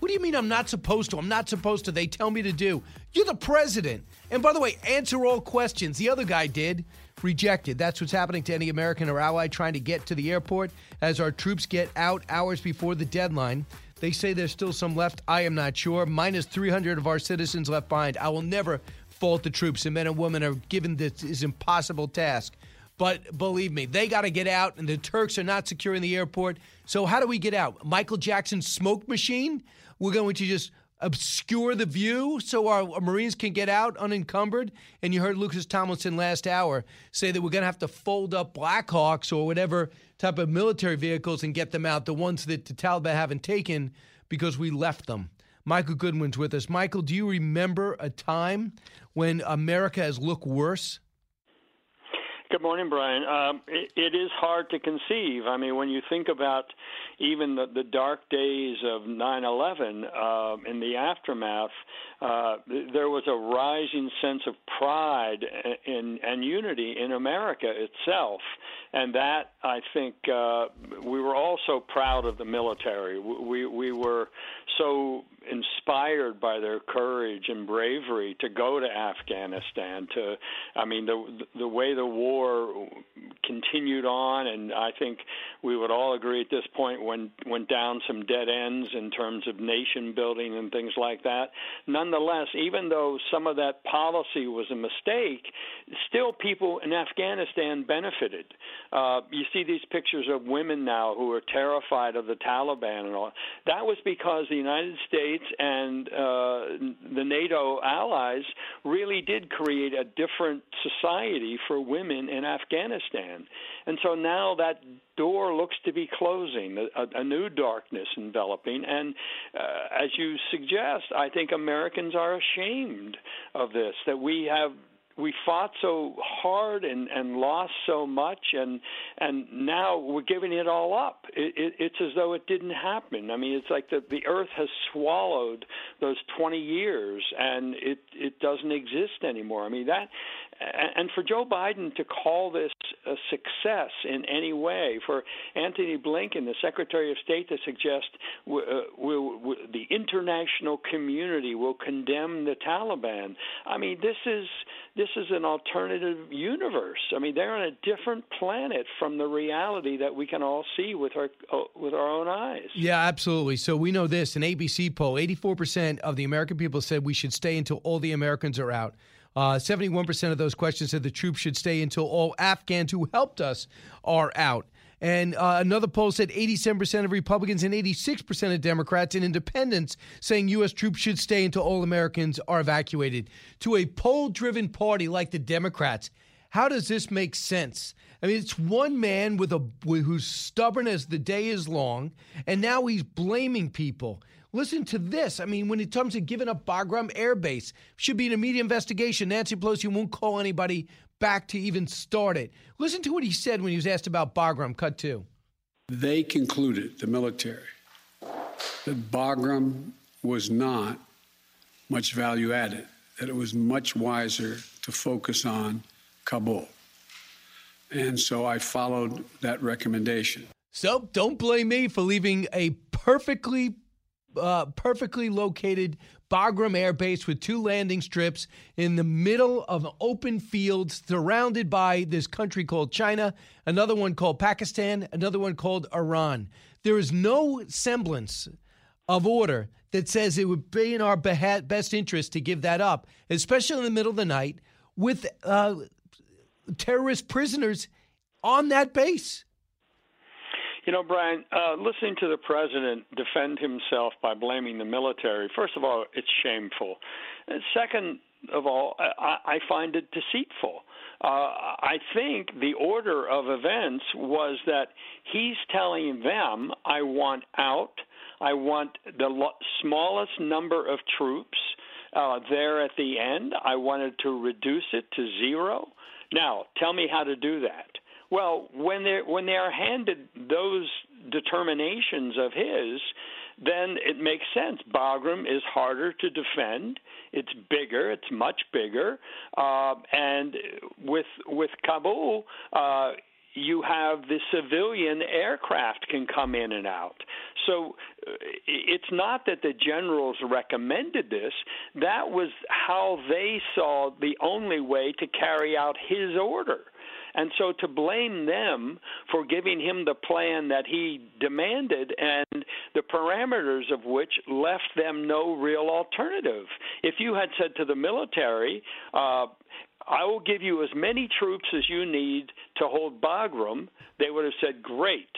What do you mean I'm not supposed to? I'm not supposed to. They tell me to do. You're the president. And by the way, answer all questions. The other guy did. Rejected. That's what's happening to any American or ally trying to get to the airport as our troops get out hours before the deadline. They say there's still some left. I am not sure. Minus 300 of our citizens left behind. I will never fault the troops. The men and women are given this, this impossible task. But believe me, they got to get out, and the Turks are not securing the airport. So, how do we get out? Michael Jackson's smoke machine? We're going to just obscure the view so our, our Marines can get out unencumbered. And you heard Lucas Tomlinson last hour say that we're going to have to fold up Blackhawks or whatever type of military vehicles and get them out, the ones that the Taliban haven't taken because we left them. Michael Goodwin's with us. Michael, do you remember a time when America has looked worse? Good morning, Brian. Um, it, it is hard to conceive. I mean, when you think about even the, the dark days of 9 11, uh, in the aftermath, uh, there was a rising sense of pride and unity in America itself. And that, I think, uh, we were also proud of the military. We, we were so inspired by their courage and bravery to go to Afghanistan. To, I mean, the the way the war continued on, and I think we would all agree at this point went went down some dead ends in terms of nation building and things like that. Nonetheless, even though some of that policy was a mistake, still people in Afghanistan benefited. Uh, you see these pictures of women now who are terrified of the Taliban and all. That was because the United States and uh, the NATO allies really did create a different society for women in Afghanistan. And so now that door looks to be closing, a, a new darkness enveloping. And uh, as you suggest, I think Americans are ashamed of this, that we have we fought so hard and and lost so much and and now we're giving it all up. It, it, it's as though it didn't happen. I mean it's like the the earth has swallowed those 20 years and it it doesn't exist anymore. I mean that and for Joe Biden to call this a success in any way, for Antony Blinken, the Secretary of State, to suggest uh, we'll, we'll, the international community will condemn the Taliban. I mean, this is this is an alternative universe. I mean, they're on a different planet from the reality that we can all see with our uh, with our own eyes. Yeah, absolutely. So we know this: an ABC poll, eighty-four percent of the American people said we should stay until all the Americans are out. Uh, 71% of those questions said the troops should stay until all Afghans who helped us are out. And uh, another poll said 87% of Republicans and 86% of Democrats and independents saying U.S. troops should stay until all Americans are evacuated. To a poll driven party like the Democrats, how does this make sense? I mean, it's one man with a who's stubborn as the day is long, and now he's blaming people. Listen to this. I mean, when it comes to giving up Bagram Air Base, should be an immediate investigation. Nancy Pelosi won't call anybody back to even start it. Listen to what he said when he was asked about Bagram. Cut two. They concluded, the military, that Bagram was not much value added, that it was much wiser to focus on Kabul. And so I followed that recommendation. So don't blame me for leaving a perfectly uh, perfectly located Bagram Air Base with two landing strips in the middle of open fields surrounded by this country called China, another one called Pakistan, another one called Iran. There is no semblance of order that says it would be in our beha- best interest to give that up, especially in the middle of the night with uh, terrorist prisoners on that base. You know, Brian, uh, listening to the president defend himself by blaming the military, first of all, it's shameful. Second of all, I, I find it deceitful. Uh, I think the order of events was that he's telling them, I want out. I want the lo- smallest number of troops uh, there at the end. I wanted to reduce it to zero. Now, tell me how to do that. Well, when they when they are handed those determinations of his, then it makes sense. Bagram is harder to defend. It's bigger. It's much bigger. Uh, and with with Kabul, uh, you have the civilian aircraft can come in and out. So uh, it's not that the generals recommended this. That was how they saw the only way to carry out his order. And so to blame them for giving him the plan that he demanded and the parameters of which left them no real alternative. If you had said to the military, uh, I will give you as many troops as you need to hold Bagram, they would have said, Great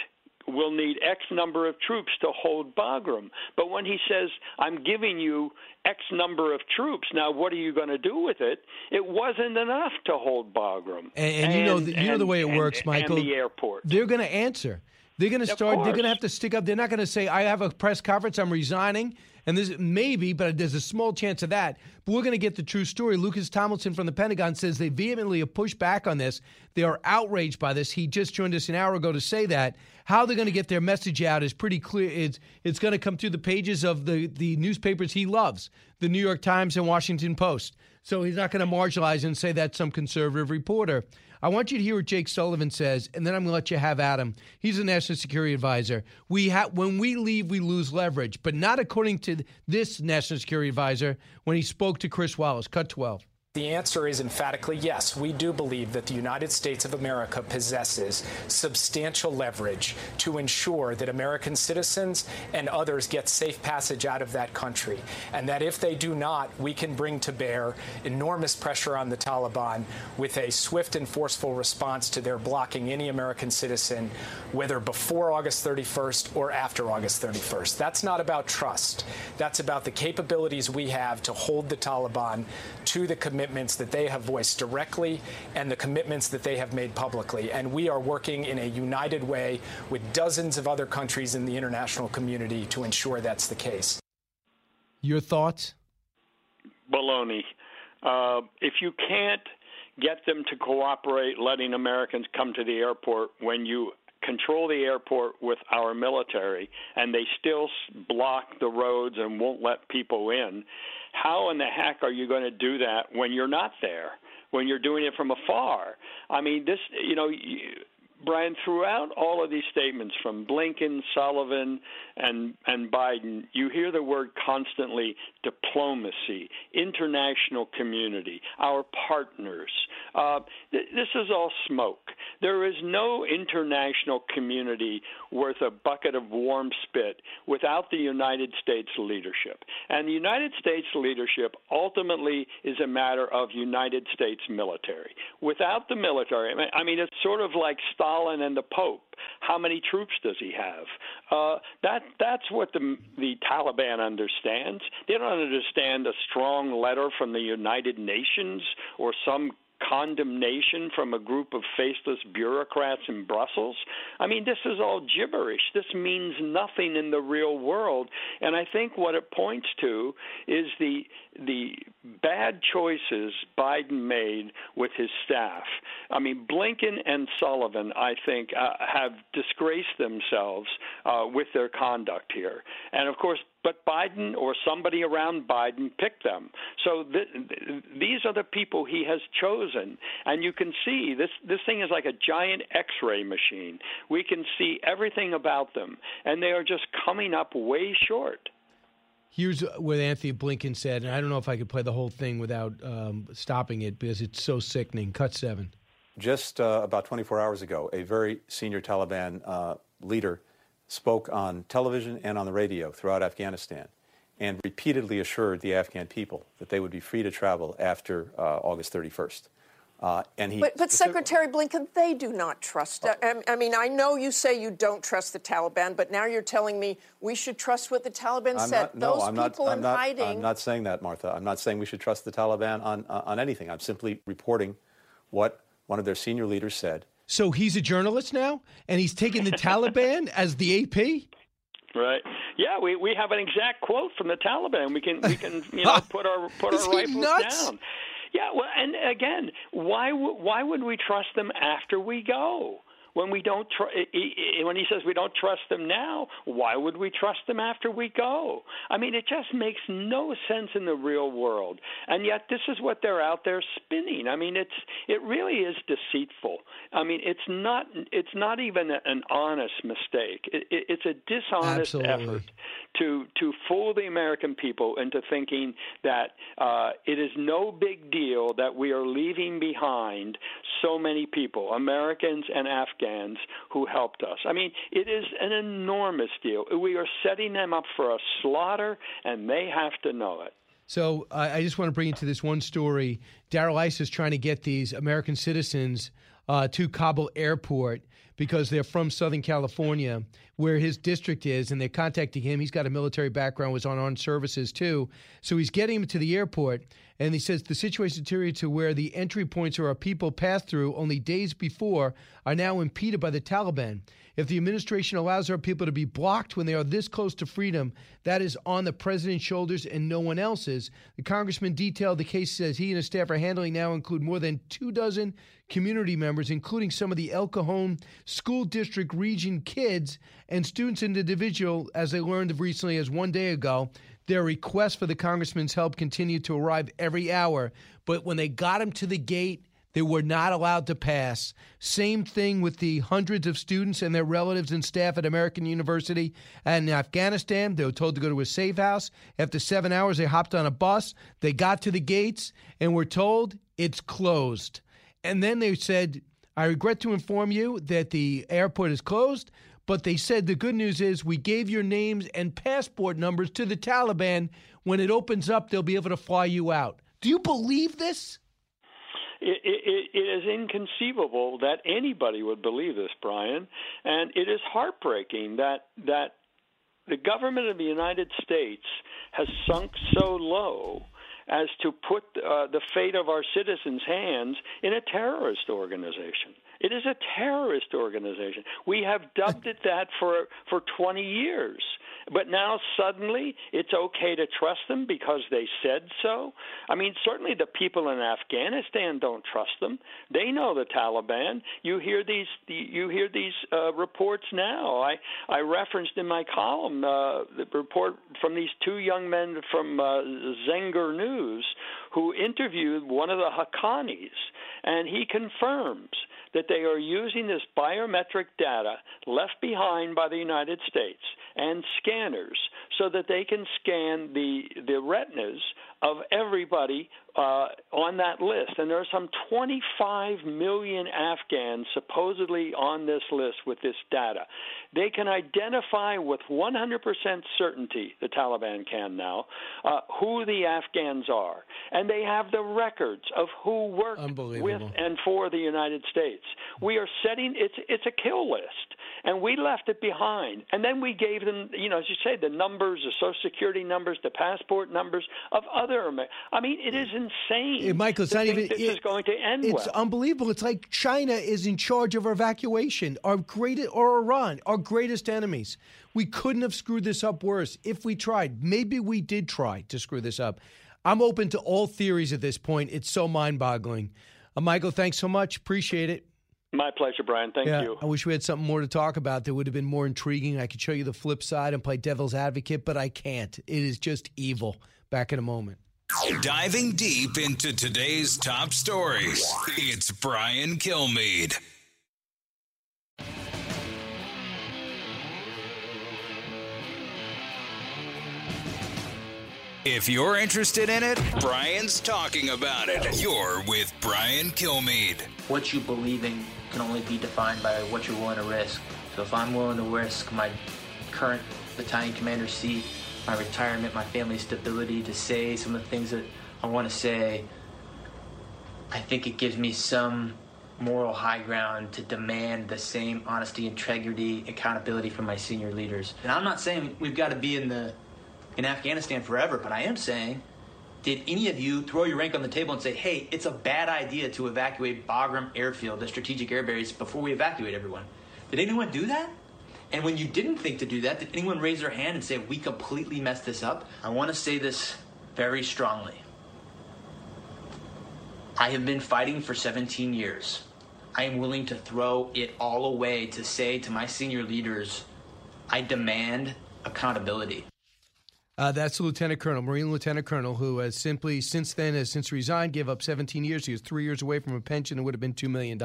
we'll need X number of troops to hold Bagram. But when he says, I'm giving you X number of troops, now what are you going to do with it? It wasn't enough to hold Bagram. And, and, and you know, the, you know the way it and, works, Michael. And the airport. They're going to answer. They're going to start. They're going to have to stick up. They're not going to say, "I have a press conference. I'm resigning." And there's maybe, but there's a small chance of that. But we're going to get the true story. Lucas Tomlinson from the Pentagon says they vehemently have pushed back on this. They are outraged by this. He just joined us an hour ago to say that. How they're going to get their message out is pretty clear. It's it's going to come through the pages of the the newspapers he loves, the New York Times and Washington Post. So he's not going to marginalize and say that's some conservative reporter. I want you to hear what Jake Sullivan says, and then I'm going to let you have Adam. He's a national security advisor. We ha- when we leave, we lose leverage, but not according to this national security advisor when he spoke to Chris Wallace. Cut 12. The answer is emphatically yes. We do believe that the United States of America possesses substantial leverage to ensure that American citizens and others get safe passage out of that country. And that if they do not, we can bring to bear enormous pressure on the Taliban with a swift and forceful response to their blocking any American citizen, whether before August 31st or after August 31st. That's not about trust. That's about the capabilities we have to hold the Taliban to the commitments that they have voiced directly and the commitments that they have made publicly. And we are working in a united way with dozens of other countries in the international community to ensure that's the case. Your thoughts? Baloney. Uh, if you can't get them to cooperate letting Americans come to the airport when you control the airport with our military and they still block the roads and won't let people in, how in the heck are you going to do that when you're not there? When you're doing it from afar? I mean, this, you know, Brian, throughout all of these statements from Blinken, Sullivan, and and Biden, you hear the word constantly: diplomacy, international community, our partners. Uh, th- this is all smoke. There is no international community worth a bucket of warm spit without the United States leadership. And the United States leadership ultimately is a matter of United States military. Without the military, I mean, it's sort of like Stalin and the Pope. How many troops does he have? Uh, that that's what the the Taliban understands. They don't understand a strong letter from the United Nations or some condemnation from a group of faceless bureaucrats in Brussels. I mean, this is all gibberish. This means nothing in the real world. And I think what it points to is the the bad choices Biden made with his staff. I mean, Blinken and Sullivan, I think, uh, have disgraced themselves uh, with their conduct here. And of course, but Biden or somebody around Biden picked them. So th- th- these are the people he has chosen, and you can see this. This thing is like a giant X-ray machine. We can see everything about them, and they are just coming up way short. Here's what Antony Blinken said, and I don't know if I could play the whole thing without um, stopping it because it's so sickening. Cut seven. Just uh, about 24 hours ago, a very senior Taliban uh, leader spoke on television and on the radio throughout Afghanistan and repeatedly assured the Afghan people that they would be free to travel after uh, August 31st. Uh, and he But, but Secretary Blinken, they do not trust. I, I mean, I know you say you don't trust the Taliban, but now you're telling me we should trust what the Taliban I'm said. not, no, Those I'm not, people I'm in not, hiding. I'm not saying that, Martha. I'm not saying we should trust the Taliban on, uh, on anything. I'm simply reporting what one of their senior leaders said. So he's a journalist now, and he's taking the Taliban as the AP. Right. Yeah, we, we have an exact quote from the Taliban. We can we can you know put our put Is our he rifles nuts? down. Yeah. Well, and again, why w- why would we trust them after we go? When we don't tr- when he says we don't trust them now, why would we trust them after we go? I mean, it just makes no sense in the real world. And yet, this is what they're out there spinning. I mean, it's it really is deceitful. I mean, it's not it's not even an honest mistake. It, it, it's a dishonest Absolutely. effort to to fool the American people into thinking that uh, it is no big deal that we are leaving behind so many people, Americans and Afghans, who helped us. I mean, it is an enormous deal. We are setting them up for a slaughter, and they have to know it. So I I just want to bring you to this one story. Darrell Issa is trying to get these American citizens uh, to Kabul airport because they're from Southern California, where his district is, and they're contacting him. He's got a military background, was on armed services too. So he's getting him to the airport, and he says the situation deteriorated to where the entry points where our people passed through only days before are now impeded by the Taliban. If the administration allows our people to be blocked when they are this close to freedom, that is on the president's shoulders and no one else's. The congressman detailed the case says he and his staff are handling now include more than two dozen community members, including some of the El Cajon School District region kids and students in the individual, as they learned of recently as one day ago. Their requests for the congressman's help continue to arrive every hour, but when they got him to the gate, they were not allowed to pass. Same thing with the hundreds of students and their relatives and staff at American University and in Afghanistan. They were told to go to a safe house. After seven hours, they hopped on a bus. They got to the gates and were told it's closed. And then they said, I regret to inform you that the airport is closed. But they said the good news is we gave your names and passport numbers to the Taliban. When it opens up, they'll be able to fly you out. Do you believe this? It, it, it is inconceivable that anybody would believe this, Brian, and it is heartbreaking that that the government of the United States has sunk so low as to put uh, the fate of our citizens' hands in a terrorist organization. It is a terrorist organization. We have dubbed it that for for 20 years. But now suddenly it's okay to trust them because they said so. I mean, certainly the people in Afghanistan don't trust them. They know the Taliban. You hear these you hear these uh, reports now. I I referenced in my column uh, the report from these two young men from uh, Zenger News who interviewed one of the Haqqanis, and he confirms that they are using this biometric data left behind by the United States and scanners so that they can scan the the retinas of everybody uh, on that list. And there are some 25 million Afghans supposedly on this list with this data. They can identify with 100% certainty, the Taliban can now, uh, who the Afghans are. And they have the records of who worked with and for the United States. We are setting, it's, it's a kill list. And we left it behind. And then we gave them, you know, as you say, the numbers, the Social Security numbers, the passport numbers of other. I mean, it is insane. Michael, it's not even. This is going to end It's well. unbelievable. It's like China is in charge of our evacuation. Our greatest, or Iran, our greatest enemies. We couldn't have screwed this up worse if we tried. Maybe we did try to screw this up. I'm open to all theories at this point. It's so mind-boggling. Uh, Michael, thanks so much. Appreciate it. My pleasure, Brian. Thank yeah, you. I wish we had something more to talk about that would have been more intriguing. I could show you the flip side and play devil's advocate, but I can't. It is just evil. Back in a moment. Diving deep into today's top stories, it's Brian Kilmeade. If you're interested in it, Brian's talking about it. You're with Brian Kilmeade. What you believe in can only be defined by what you're willing to risk. So if I'm willing to risk my current battalion commander seat, my retirement, my family stability to say some of the things that I want to say, I think it gives me some moral high ground to demand the same honesty, integrity, accountability from my senior leaders. And I'm not saying we've got to be in the in Afghanistan forever, but I am saying did any of you throw your rank on the table and say, hey, it's a bad idea to evacuate Bagram Airfield, the strategic air base, before we evacuate everyone? Did anyone do that? And when you didn't think to do that, did anyone raise their hand and say, we completely messed this up? I want to say this very strongly. I have been fighting for 17 years. I am willing to throw it all away to say to my senior leaders, I demand accountability. Uh, that's Lieutenant Colonel, Marine Lieutenant Colonel, who has simply, since then, has since resigned, gave up 17 years. He was three years away from a pension and would have been $2 million.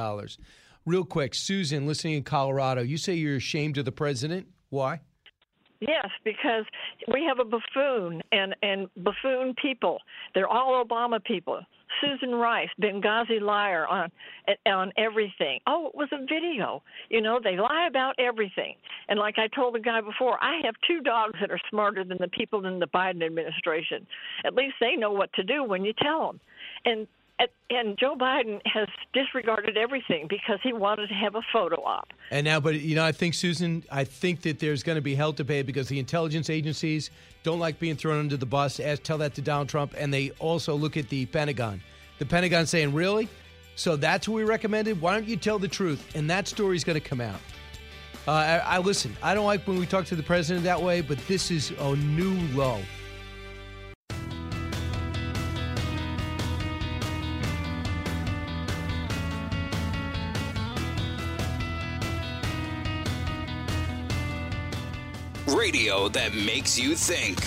Real quick, Susan, listening in Colorado, you say you're ashamed of the president. Why? Yes, because we have a buffoon and, and buffoon people. They're all Obama people. Susan Rice, Benghazi liar on on everything. Oh, it was a video. You know, they lie about everything. And like I told the guy before, I have two dogs that are smarter than the people in the Biden administration. At least they know what to do when you tell them. And and Joe Biden has disregarded everything because he wanted to have a photo op. And now, but you know, I think Susan, I think that there's going to be hell to pay because the intelligence agencies don't like being thrown under the bus. Ask, tell that to Donald Trump, and they also look at the Pentagon. The Pentagon saying, "Really? So that's what we recommended? Why don't you tell the truth?" And that story's going to come out. Uh, I, I listen. I don't like when we talk to the president that way, but this is a new low. Radio that makes you think.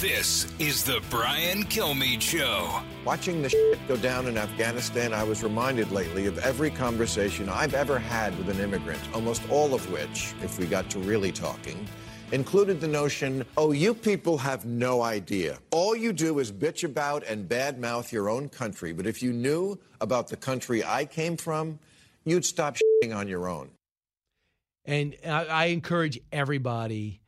This is the Brian Kilmeade Show. Watching the shit go down in Afghanistan, I was reminded lately of every conversation I've ever had with an immigrant, almost all of which, if we got to really talking, included the notion, oh, you people have no idea. All you do is bitch about and badmouth your own country. But if you knew about the country I came from, you'd stop shitting on your own. And I, I encourage everybody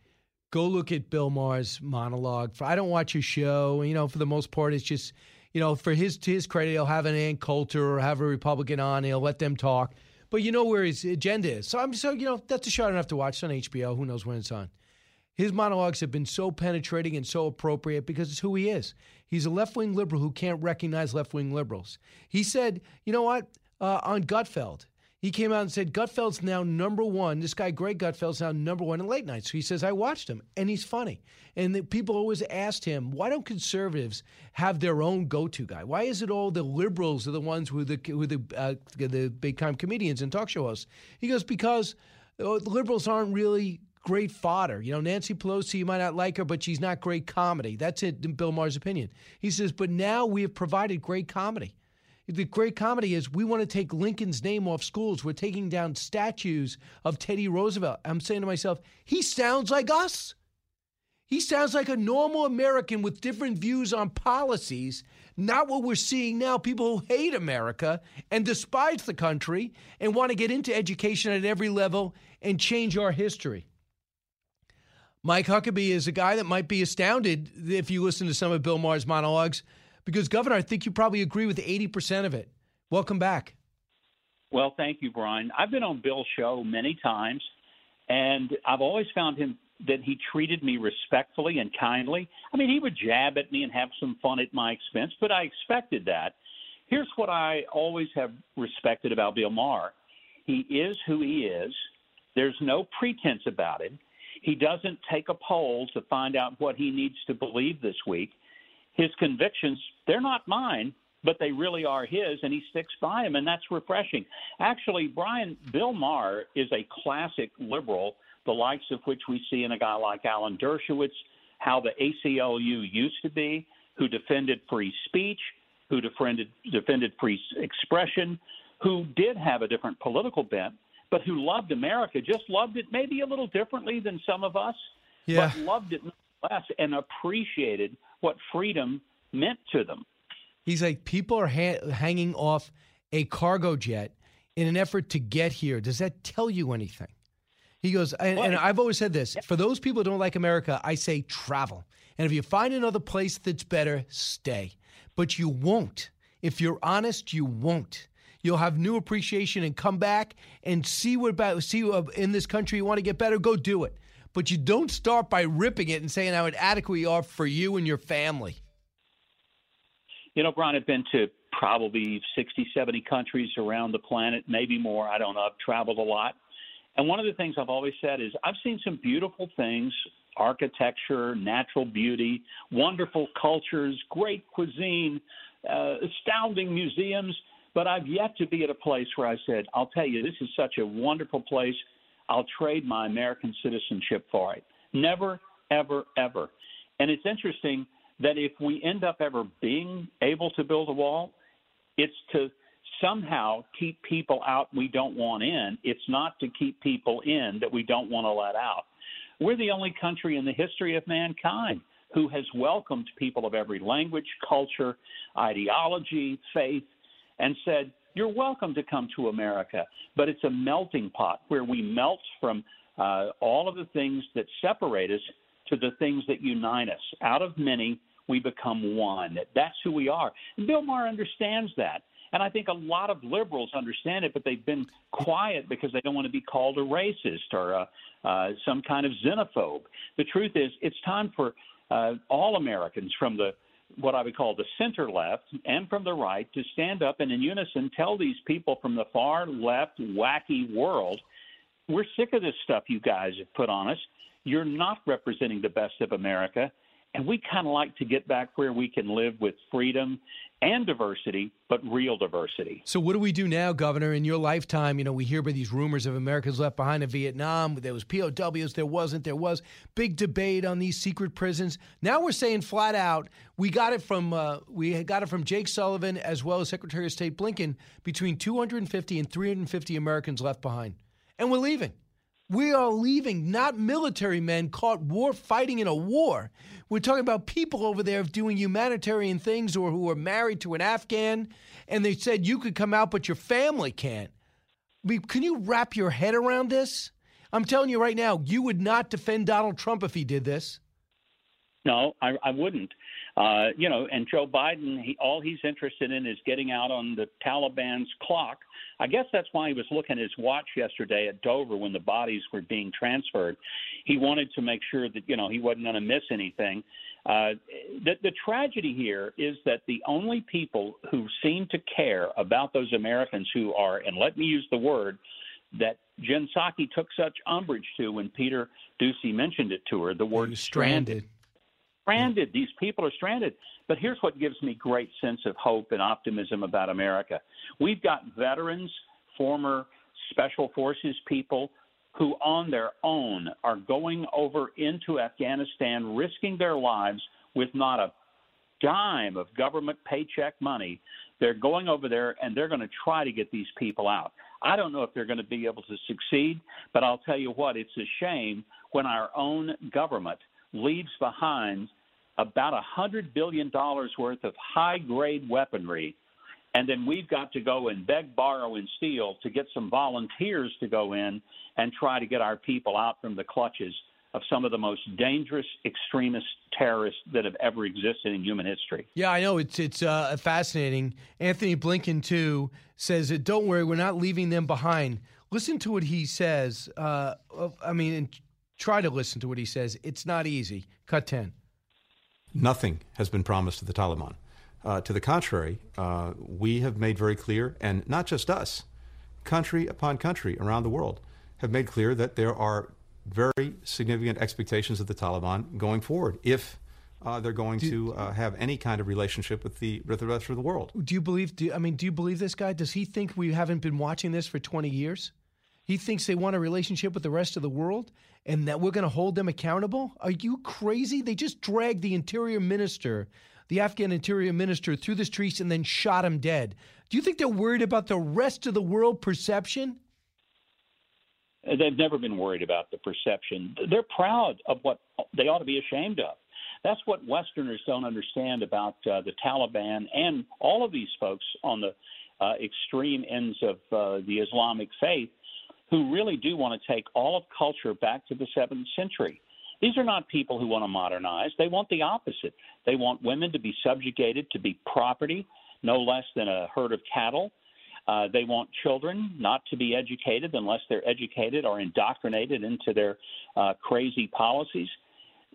go look at Bill Maher's monologue. For I don't watch his show. You know, for the most part, it's just you know, for his to his credit, he'll have an Ann Coulter or have a Republican on. He'll let them talk. But you know where his agenda is. So I'm so you know that's a show I don't have to watch. It's on HBO. Who knows when it's on? His monologues have been so penetrating and so appropriate because it's who he is. He's a left wing liberal who can't recognize left wing liberals. He said, you know what, uh, on Gutfeld, he came out and said Gutfeld's now number one. This guy, Greg Gutfeld's now number one in late night. So he says, I watched him and he's funny. And people always asked him, why don't conservatives have their own go to guy? Why is it all the liberals are the ones who are the, who are the, uh, the big time comedians and talk show hosts? He goes, because uh, liberals aren't really great fodder. You know, Nancy Pelosi, you might not like her, but she's not great comedy. That's it, in Bill Maher's opinion. He says, but now we have provided great comedy. The great comedy is we want to take Lincoln's name off schools. We're taking down statues of Teddy Roosevelt. I'm saying to myself, he sounds like us. He sounds like a normal American with different views on policies, not what we're seeing now people who hate America and despise the country and want to get into education at every level and change our history. Mike Huckabee is a guy that might be astounded if you listen to some of Bill Maher's monologues because, Governor, I think you probably agree with 80% of it. Welcome back. Well, thank you, Brian. I've been on Bill's show many times, and I've always found him that he treated me respectfully and kindly. I mean, he would jab at me and have some fun at my expense, but I expected that. Here's what I always have respected about Bill Maher he is who he is, there's no pretense about him. He doesn't take a poll to find out what he needs to believe this week his convictions, they're not mine, but they really are his, and he sticks by them, and that's refreshing. Actually, Brian, Bill Maher is a classic liberal, the likes of which we see in a guy like Alan Dershowitz, how the ACLU used to be, who defended free speech, who defended, defended free expression, who did have a different political bent, but who loved America, just loved it maybe a little differently than some of us, yeah. but loved it nonetheless and appreciated what freedom meant to them. He's like, people are ha- hanging off a cargo jet in an effort to get here. Does that tell you anything? He goes, and, and I've always said this for those people who don't like America, I say travel. And if you find another place that's better, stay. But you won't. If you're honest, you won't. You'll have new appreciation and come back and see what about see what in this country you want to get better. Go do it. But you don't start by ripping it and saying how inadequate you are for you and your family. You know, Brian, I've been to probably 60, 70 countries around the planet, maybe more. I don't know. I've traveled a lot. And one of the things I've always said is I've seen some beautiful things architecture, natural beauty, wonderful cultures, great cuisine, uh, astounding museums. But I've yet to be at a place where I said, I'll tell you, this is such a wonderful place. I'll trade my American citizenship for it. Never, ever, ever. And it's interesting that if we end up ever being able to build a wall, it's to somehow keep people out we don't want in. It's not to keep people in that we don't want to let out. We're the only country in the history of mankind who has welcomed people of every language, culture, ideology, faith, and said, You're welcome to come to America. But it's a melting pot where we melt from uh, all of the things that separate us to the things that unite us. Out of many, we become one. That's who we are. And Bill Maher understands that. And I think a lot of liberals understand it, but they've been quiet because they don't want to be called a racist or a, uh, some kind of xenophobe. The truth is, it's time for uh, all Americans from the what I would call the center left and from the right to stand up and in unison tell these people from the far left wacky world, we're sick of this stuff you guys have put on us. You're not representing the best of America. And we kind of like to get back where we can live with freedom and diversity, but real diversity. So, what do we do now, Governor? In your lifetime, you know, we hear about these rumors of Americans left behind in Vietnam. There was POWs, there wasn't, there was. Big debate on these secret prisons. Now we're saying flat out, we got it from uh, we got it from Jake Sullivan as well as Secretary of State Blinken. Between 250 and 350 Americans left behind, and we're leaving. We are leaving, not military men caught war fighting in a war. We're talking about people over there doing humanitarian things or who are married to an Afghan, and they said you could come out, but your family can't. I mean, can you wrap your head around this? I'm telling you right now, you would not defend Donald Trump if he did this. No, I, I wouldn't. Uh, you know, and Joe Biden, he, all he's interested in is getting out on the Taliban's clock. I guess that's why he was looking at his watch yesterday at Dover when the bodies were being transferred. He wanted to make sure that you know he wasn't going to miss anything. Uh, the, the tragedy here is that the only people who seem to care about those Americans who are, and let me use the word that Jen Psaki took such umbrage to when Peter Doocy mentioned it to her, the word stranded. stranded stranded. These people are stranded. But here's what gives me great sense of hope and optimism about America. We've got veterans, former special forces people who on their own are going over into Afghanistan risking their lives with not a dime of government paycheck money. They're going over there and they're going to try to get these people out. I don't know if they're going to be able to succeed, but I'll tell you what, it's a shame when our own government – leaves behind about a hundred billion dollars worth of high grade weaponry and then we've got to go and beg, borrow, and steal to get some volunteers to go in and try to get our people out from the clutches of some of the most dangerous extremist terrorists that have ever existed in human history. Yeah, I know it's it's uh, fascinating. Antony Blinken too says that don't worry, we're not leaving them behind. Listen to what he says. Uh, I mean, Try to listen to what he says. It's not easy. Cut 10. Nothing has been promised to the Taliban. Uh, to the contrary, uh, we have made very clear, and not just us, country upon country around the world have made clear that there are very significant expectations of the Taliban going forward if uh, they're going do, to uh, have any kind of relationship with the with the rest of the world. Do you believe? Do, I mean, do you believe this guy? Does he think we haven't been watching this for twenty years? He thinks they want a relationship with the rest of the world and that we're going to hold them accountable? Are you crazy? They just dragged the interior minister, the Afghan interior minister, through the streets and then shot him dead. Do you think they're worried about the rest of the world perception? They've never been worried about the perception. They're proud of what they ought to be ashamed of. That's what Westerners don't understand about uh, the Taliban and all of these folks on the uh, extreme ends of uh, the Islamic faith who really do want to take all of culture back to the seventh century. These are not people who want to modernize. They want the opposite. They want women to be subjugated to be property, no less than a herd of cattle. Uh, they want children not to be educated unless they're educated or indoctrinated into their uh, crazy policies.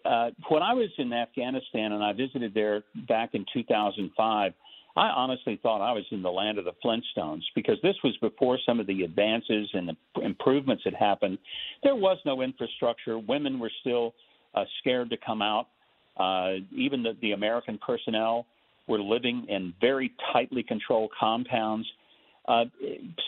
Uh, when I was in Afghanistan and I visited there back in 2005, I honestly thought I was in the land of the Flintstones because this was before some of the advances and the improvements had happened. There was no infrastructure. Women were still uh, scared to come out. Uh, even the, the American personnel were living in very tightly controlled compounds. Uh,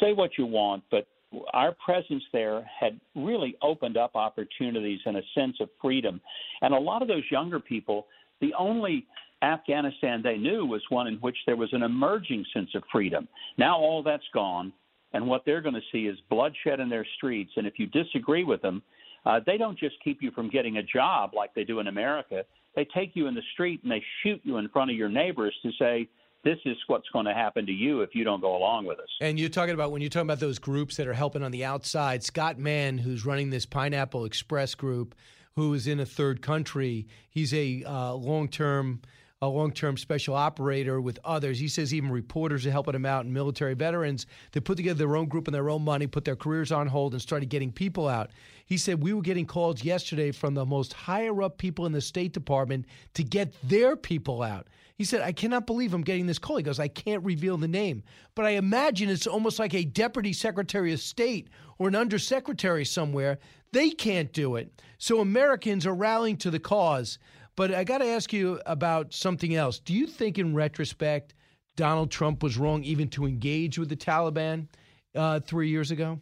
say what you want, but our presence there had really opened up opportunities and a sense of freedom. And a lot of those younger people, the only Afghanistan they knew was one in which there was an emerging sense of freedom. Now all that's gone, and what they're going to see is bloodshed in their streets. And if you disagree with them, uh, they don't just keep you from getting a job like they do in America. They take you in the street and they shoot you in front of your neighbors to say, this is what's going to happen to you if you don't go along with us. And you're talking about when you're talking about those groups that are helping on the outside, Scott Mann, who's running this Pineapple Express group, who is in a third country, he's a uh, long term a long term special operator with others. He says even reporters are helping him out and military veterans. They put together their own group and their own money, put their careers on hold, and started getting people out. He said, We were getting calls yesterday from the most higher up people in the State Department to get their people out. He said, I cannot believe I'm getting this call. He goes, I can't reveal the name. But I imagine it's almost like a deputy secretary of state or an undersecretary somewhere. They can't do it. So Americans are rallying to the cause. But I got to ask you about something else. Do you think, in retrospect, Donald Trump was wrong even to engage with the Taliban uh, three years ago?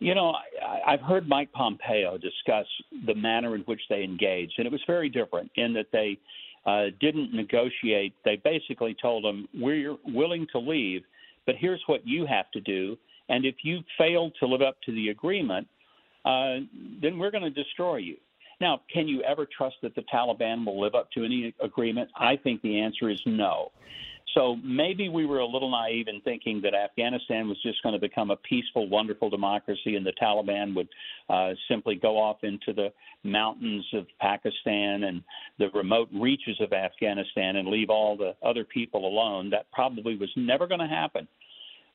You know, I, I've heard Mike Pompeo discuss the manner in which they engaged, and it was very different in that they uh, didn't negotiate. They basically told him, We're willing to leave, but here's what you have to do. And if you fail to live up to the agreement, uh, then we're going to destroy you. Now, can you ever trust that the Taliban will live up to any agreement? I think the answer is no. So maybe we were a little naive in thinking that Afghanistan was just going to become a peaceful, wonderful democracy and the Taliban would uh, simply go off into the mountains of Pakistan and the remote reaches of Afghanistan and leave all the other people alone. That probably was never going to happen.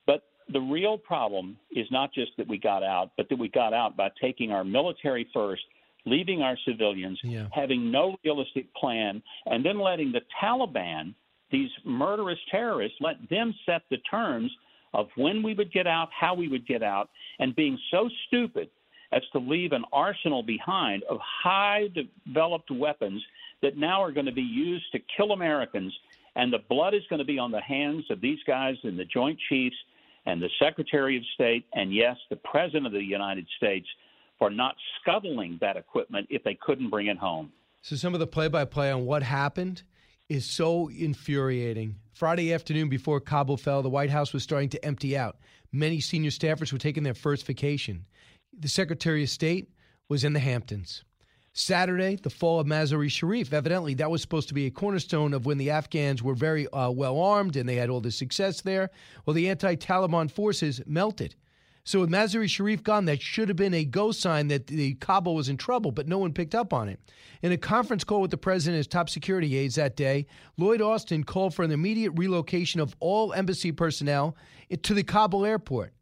But the real problem is not just that we got out, but that we got out by taking our military first leaving our civilians, yeah. having no realistic plan, and then letting the Taliban these murderous terrorists, let them set the terms of when we would get out, how we would get out, and being so stupid as to leave an arsenal behind of high developed weapons that now are going to be used to kill Americans. And the blood is going to be on the hands of these guys and the Joint Chiefs and the Secretary of State, and yes, the President of the United States for not scuttling that equipment if they couldn't bring it home. So, some of the play by play on what happened is so infuriating. Friday afternoon before Kabul fell, the White House was starting to empty out. Many senior staffers were taking their first vacation. The Secretary of State was in the Hamptons. Saturday, the fall of Mazar-e Sharif. Evidently, that was supposed to be a cornerstone of when the Afghans were very uh, well armed and they had all the success there. Well, the anti Taliban forces melted. So with Mazar-e Sharif gone, that should have been a go sign that the Kabul was in trouble, but no one picked up on it. In a conference call with the president and his top security aides that day, Lloyd Austin called for an immediate relocation of all embassy personnel to the Kabul airport.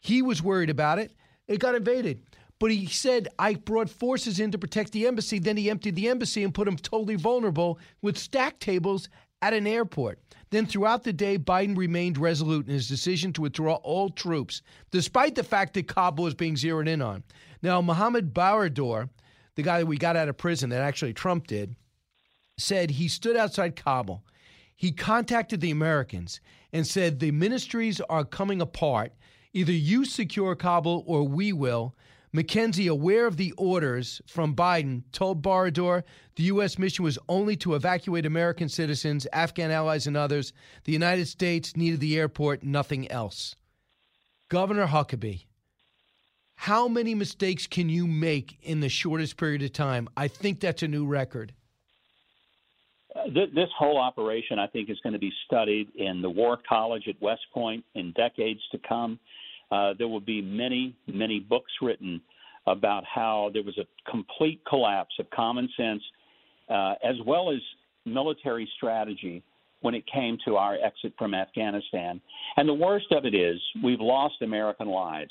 He was worried about it. It got invaded. But he said, I brought forces in to protect the embassy. Then he emptied the embassy and put them totally vulnerable with stack tables at an airport. Then, throughout the day, Biden remained resolute in his decision to withdraw all troops, despite the fact that Kabul was being zeroed in on. Now, Mohammed Baradar, the guy that we got out of prison that actually Trump did, said he stood outside Kabul. He contacted the Americans and said, The ministries are coming apart. Either you secure Kabul or we will. McKenzie, aware of the orders from Biden, told Baradar the U.S. mission was only to evacuate American citizens, Afghan allies, and others. The United States needed the airport, nothing else. Governor Huckabee, how many mistakes can you make in the shortest period of time? I think that's a new record. Uh, this whole operation, I think, is going to be studied in the War College at West Point in decades to come. Uh, there will be many, many books written about how there was a complete collapse of common sense uh, as well as military strategy when it came to our exit from Afghanistan. And the worst of it is we've lost American lives.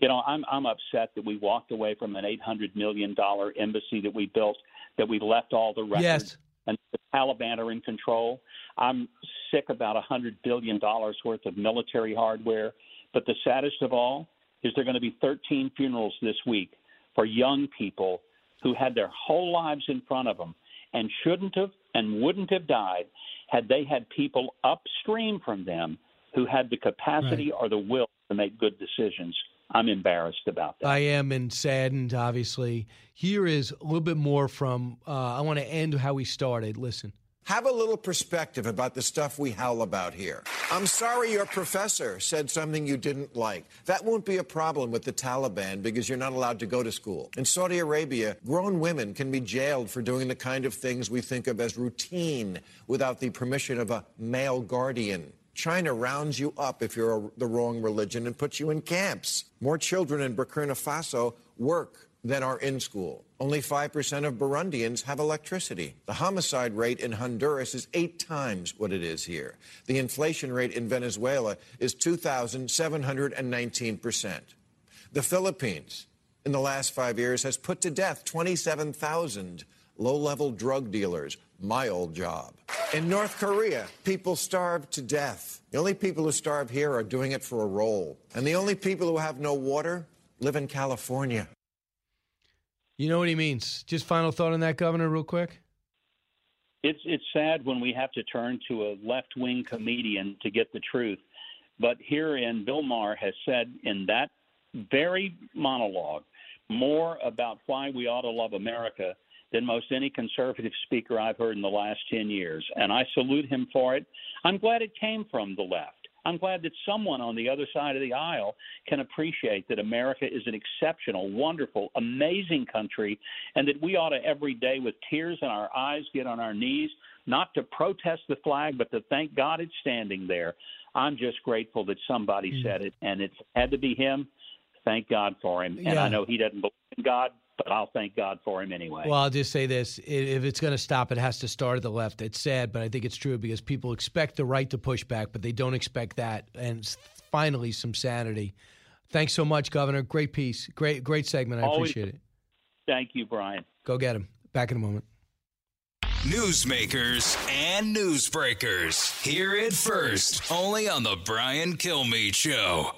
You know, I'm I'm upset that we walked away from an 800 million dollar embassy that we built, that we left all the records. Yes. And the Taliban are in control. I'm sick about a hundred billion dollars worth of military hardware. But the saddest of all is there are going to be 13 funerals this week for young people who had their whole lives in front of them and shouldn't have and wouldn't have died had they had people upstream from them who had the capacity Right. or the will to make good decisions. I'm embarrassed about that. I am and saddened, obviously. Here is a little bit more from, uh, I want to end how we started. Listen. Have a little perspective about the stuff we howl about here. I'm sorry your professor said something you didn't like. That won't be a problem with the Taliban because you're not allowed to go to school. In Saudi Arabia, grown women can be jailed for doing the kind of things we think of as routine without the permission of a male guardian. China rounds you up if you're a, the wrong religion and puts you in camps. More children in Burkina Faso work than are in school. Only 5% of Burundians have electricity. The homicide rate in Honduras is eight times what it is here. The inflation rate in Venezuela is 2,719%. The Philippines, in the last five years, has put to death 27,000 low level drug dealers. My old job. In North Korea, people starve to death. The only people who starve here are doing it for a role. And the only people who have no water live in California. You know what he means. Just final thought on that, Governor, real quick. It's it's sad when we have to turn to a left wing comedian to get the truth. But herein, Bill Maher has said in that very monologue more about why we ought to love America than most any conservative speaker I've heard in the last 10 years. And I salute him for it. I'm glad it came from the left. I'm glad that someone on the other side of the aisle can appreciate that America is an exceptional, wonderful, amazing country, and that we ought to every day, with tears in our eyes, get on our knees, not to protest the flag, but to thank God it's standing there. I'm just grateful that somebody Mm. said it, and it had to be him. Thank God for him. And Yeah. I know he doesn't believe in God, but I'll thank God for him anyway. Well, I'll just say this: if it's going to stop, it has to start at the left. It's sad, but I think it's true because people expect the right to push back, but they don't expect that. And finally, some sanity. Thanks so much, Governor. Great piece. Great, great segment. I Always- appreciate it. Thank you, Brian. Go get him. Back in a moment. Newsmakers and newsbreakers. Hear it first, only on the Brian Kilmeade Show.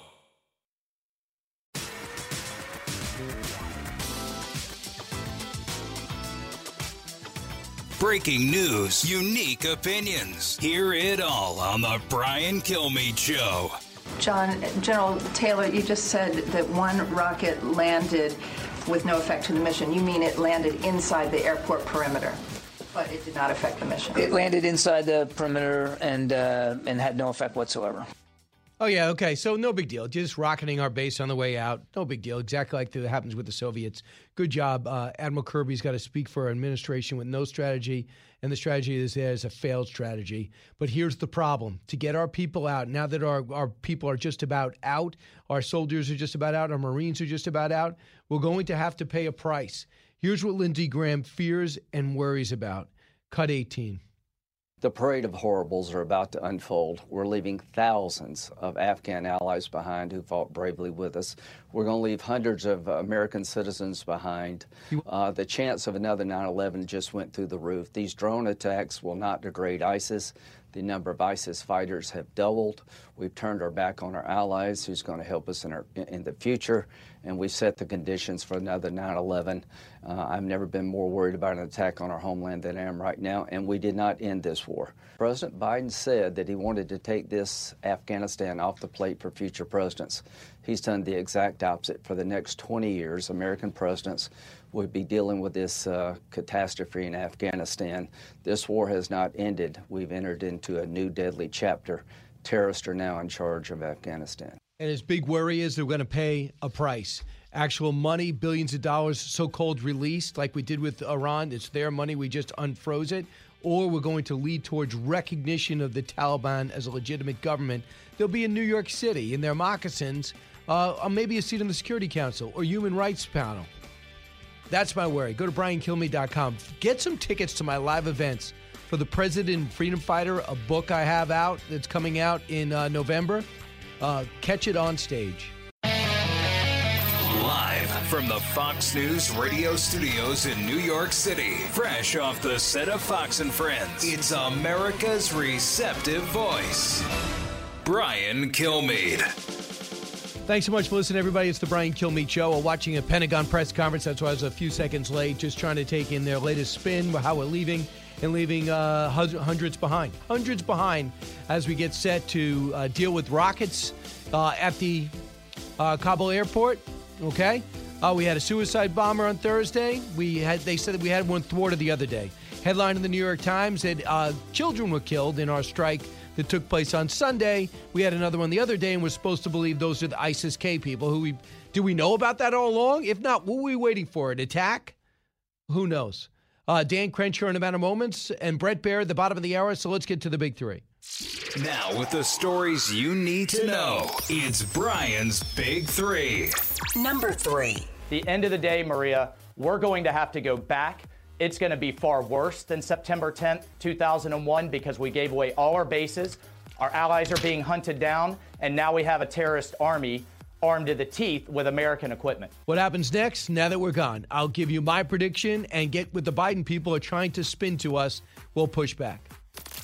Breaking news, unique opinions. Hear it all on the Brian Kilmeade Show. John, General Taylor, you just said that one rocket landed with no effect to the mission. You mean it landed inside the airport perimeter, but it did not affect the mission. It landed inside the perimeter and uh, and had no effect whatsoever. Oh yeah, okay. So no big deal. Just rocketing our base on the way out. No big deal. Exactly like that happens with the Soviets. Good job, uh, Admiral Kirby's got to speak for an administration with no strategy, and the strategy is there is a failed strategy. But here's the problem: to get our people out now that our our people are just about out, our soldiers are just about out, our Marines are just about out. We're going to have to pay a price. Here's what Lindsey Graham fears and worries about. Cut 18. The parade of horribles are about to unfold. We're leaving thousands of Afghan allies behind who fought bravely with us. We're going to leave hundreds of American citizens behind. Uh, the chance of another 9 11 just went through the roof. These drone attacks will not degrade ISIS. The number of ISIS fighters have doubled. We've turned our back on our allies, who's going to help us in, our, in the future, and we've set the conditions for another 9 11. Uh, I've never been more worried about an attack on our homeland than I am right now, and we did not end this war. President Biden said that he wanted to take this Afghanistan off the plate for future presidents. He's done the exact opposite. For the next 20 years, American presidents would be dealing with this uh, catastrophe in Afghanistan. This war has not ended. We've entered into a new deadly chapter. Terrorists are now in charge of Afghanistan. And his big worry is they're going to pay a price. Actual money, billions of dollars, so called released, like we did with Iran. It's their money. We just unfroze it. Or we're going to lead towards recognition of the Taliban as a legitimate government. They'll be in New York City in their moccasins uh, maybe a seat on the Security Council or Human Rights Panel. That's my worry. Go to briankilmeade.com. Get some tickets to my live events for the President Freedom Fighter, a book I have out that's coming out in uh, November. Uh, catch it on stage. Live from the Fox News radio studios in New York City, fresh off the set of Fox and Friends, it's America's receptive voice, Brian Kilmeade. Thanks so much for listening, everybody. It's the Brian Kilmeade Show. We're watching a Pentagon press conference. That's why I was a few seconds late, just trying to take in their latest spin, how we're leaving, and leaving uh, hundreds behind. Hundreds behind as we get set to uh, deal with rockets uh, at the uh, Kabul airport. Okay? Uh, we had a suicide bomber on Thursday. We had they said that we had one thwarted the other day. Headline in the New York Times said uh, children were killed in our strike that took place on Sunday. We had another one the other day, and we're supposed to believe those are the ISIS K people. Who we do we know about that all along? If not, what were we waiting for? An attack? Who knows? Uh, Dan Crenshaw in about a moment, and Brett Baier at the bottom of the hour. So let's get to the big three. Now, with the stories you need to know, it's Brian's Big Three. Number three. The end of the day, Maria, we're going to have to go back. It's going to be far worse than September 10th, 2001, because we gave away all our bases. Our allies are being hunted down, and now we have a terrorist army armed to the teeth with American equipment. What happens next? Now that we're gone, I'll give you my prediction and get what the Biden people are trying to spin to us. We'll push back.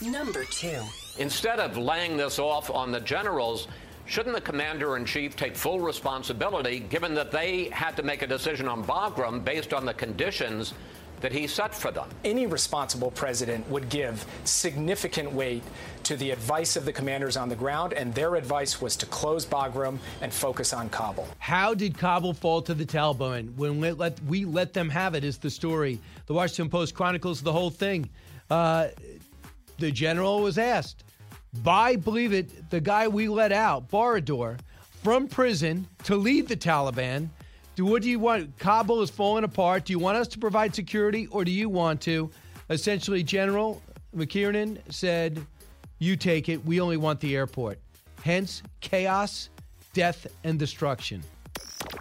Number two. Instead of laying this off on the generals, shouldn't the commander in chief take full responsibility given that they had to make a decision on Bagram based on the conditions that he set for them? Any responsible president would give significant weight to the advice of the commanders on the ground, and their advice was to close Bagram and focus on Kabul. How did Kabul fall to the Taliban when we let, we let them have it? Is the story. The Washington Post chronicles the whole thing. Uh, the general was asked by, believe it, the guy we let out, Baradar, from prison to lead the Taliban. Do what do you want? Kabul is falling apart. Do you want us to provide security, or do you want to? Essentially, General McKiernan said, "You take it. We only want the airport." Hence, chaos, death, and destruction.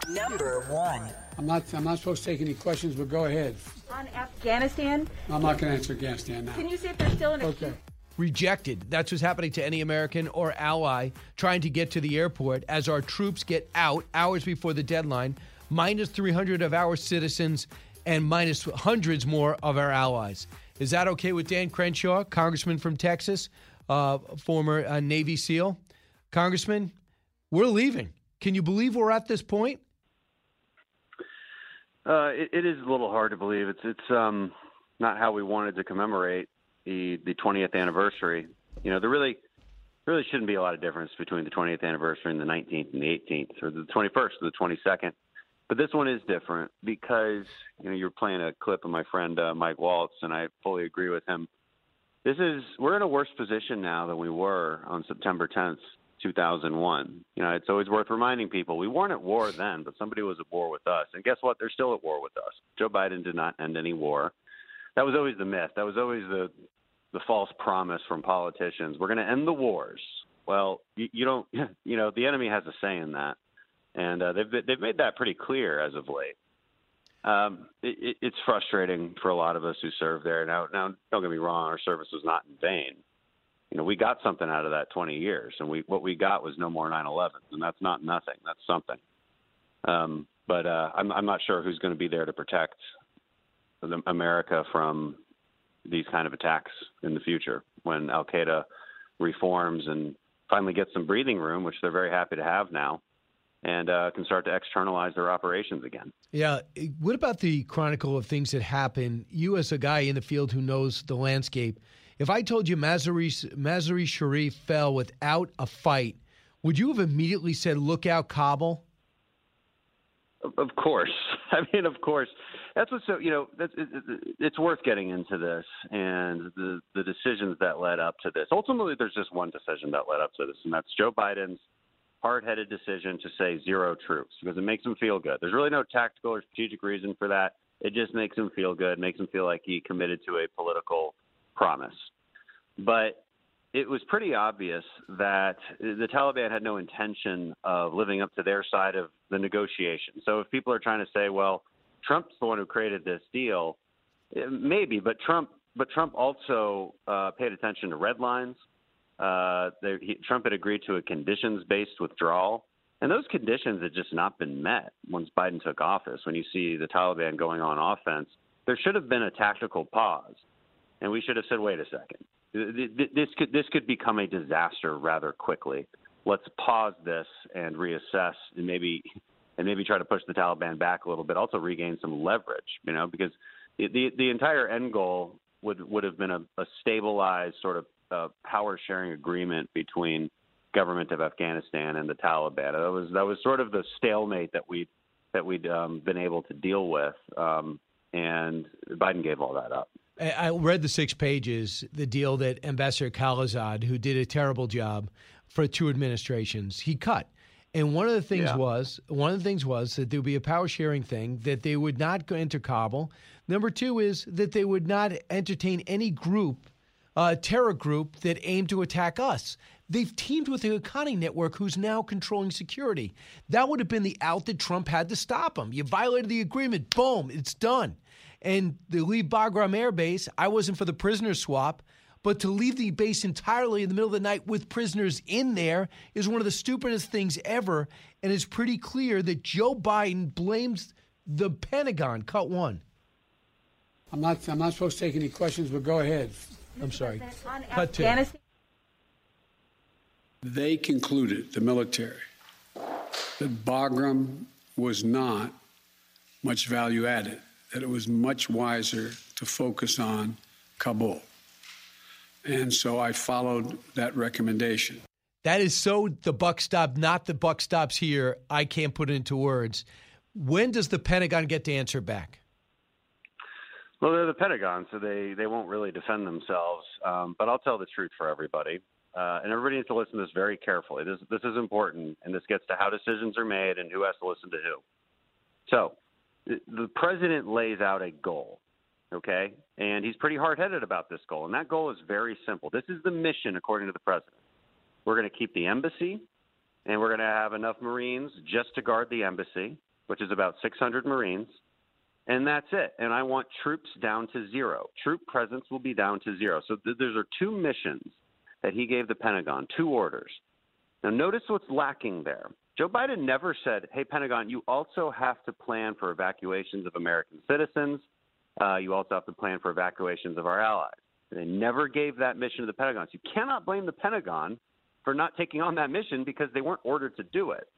Number one. I'm not. I'm not supposed to take any questions, but go ahead. On Afghanistan, I'm not going to answer Afghanistan now. can you see if they're still in a Okay. rejected. That's what's happening to any American or ally trying to get to the airport as our troops get out hours before the deadline, minus 300 of our citizens and minus hundreds more of our allies. Is that okay with Dan Crenshaw, congressman from Texas, uh, former uh, Navy SEAL? Congressman, we're leaving. Can you believe we're at this point? Uh, it, it is a little hard to believe. It's it's um, not how we wanted to commemorate the the 20th anniversary. You know, there really really shouldn't be a lot of difference between the 20th anniversary and the 19th and the 18th, or the 21st or the 22nd. But this one is different because you know you're playing a clip of my friend uh, Mike Waltz, and I fully agree with him. This is we're in a worse position now than we were on September 10th, 2001. You know, it's always worth reminding people we weren't at war then, but somebody was at war with us, and guess what? They're still at war with us. Joe Biden did not end any war. That was always the myth. That was always the the false promise from politicians. We're going to end the wars. Well, you, you don't. You know, the enemy has a say in that, and uh, they've they've made that pretty clear as of late. Um, it, it, it's frustrating for a lot of us who serve there. Now, now, don't get me wrong, our service was not in vain. You know, we got something out of that 20 years, and we what we got was no more 9/11s, and that's not nothing. That's something. Um, but uh, I'm I'm not sure who's going to be there to protect America from these kind of attacks in the future when Al Qaeda reforms and finally gets some breathing room, which they're very happy to have now, and uh, can start to externalize their operations again. Yeah. What about the chronicle of things that happen? You, as a guy in the field who knows the landscape, if I told you Mazari, Mazar-e Sharif fell without a fight, would you have immediately said, "Look out, Kabul"? Of- Of course, I mean, of course. That's what's so you know. That's it, it- it's worth getting into this and the the decisions that led up to this. Ultimately, there's just one decision that led up to this, and that's Joe Biden's hard-headed decision to say zero troops because it makes him feel good. There's really no tactical or strategic reason for that. It just makes him feel good, makes him feel like he committed to a political promise. But it was pretty obvious that the Taliban had no intention of living up to their side of the negotiation. So if people are trying to say, well, Trump's the one who created this deal, eh, maybe, but Trump, but Trump also uh, paid attention to red lines. Uh, he, Trump had agreed to a conditions-based withdrawal, and those conditions had just not been met once Biden took office. When you see the Taliban going on offense, there should have been a tactical pause, and we should have said, "Wait a second, this could this could become a disaster rather quickly. Let's pause this and reassess, and maybe and maybe try to push the Taliban back a little bit. Also regain some leverage, you know, because the the entire end goal would would have been a, a stabilized sort of uh, power sharing agreement between government of Afghanistan and the Taliban. That was that was sort of the stalemate that we that we'd um, been able to deal with, um, and Biden gave all that up. I read the six pages, the deal that Ambassador Khalilzad, who did a terrible job for two administrations, he cut. And one of the things yeah. was one of the things was that there would be a power sharing thing that they would not go into Kabul. Number two is that they would not entertain any group, uh, terror group that aimed to attack us. They've teamed with the Haqqani network, who's now controlling security. That would have been the out that Trump had to stop him. You violated the agreement. Boom, it's done. And the leave Bagram Air Base, I wasn't for the prisoner swap, but to leave the base entirely in the middle of the night with prisoners in there is one of the stupidest things ever. And it's pretty clear that Joe Biden blames the Pentagon. Cut one. I'm not. I'm not supposed to take any questions, but go ahead. I'm sorry. Cut two. They concluded, the military, that Bagram was not much value added that it was much wiser to focus on Kabul. And so I followed that recommendation. That is so the buck stop, not the buck stops here. I can't put it into words. When does the Pentagon get to answer back? Well, they're the Pentagon, so they, they won't really defend themselves. Um, but I'll tell the truth for everybody. Uh, and everybody needs to listen to this very carefully. This, this is important, and this gets to how decisions are made and who has to listen to who. So, the president lays out a goal, okay? And he's pretty hard headed about this goal. And that goal is very simple. This is the mission, according to the president. We're going to keep the embassy, and we're going to have enough Marines just to guard the embassy, which is about 600 Marines. And that's it. And I want troops down to zero. Troop presence will be down to zero. So th- there are two missions that he gave the Pentagon, two orders. Now, notice what's lacking there. Joe Biden never said, hey, Pentagon, you also have to plan for evacuations of American citizens. Uh, you also have to plan for evacuations of our allies. They never gave that mission to the Pentagon. So you cannot blame the Pentagon for not taking on that mission because they weren't ordered to do it.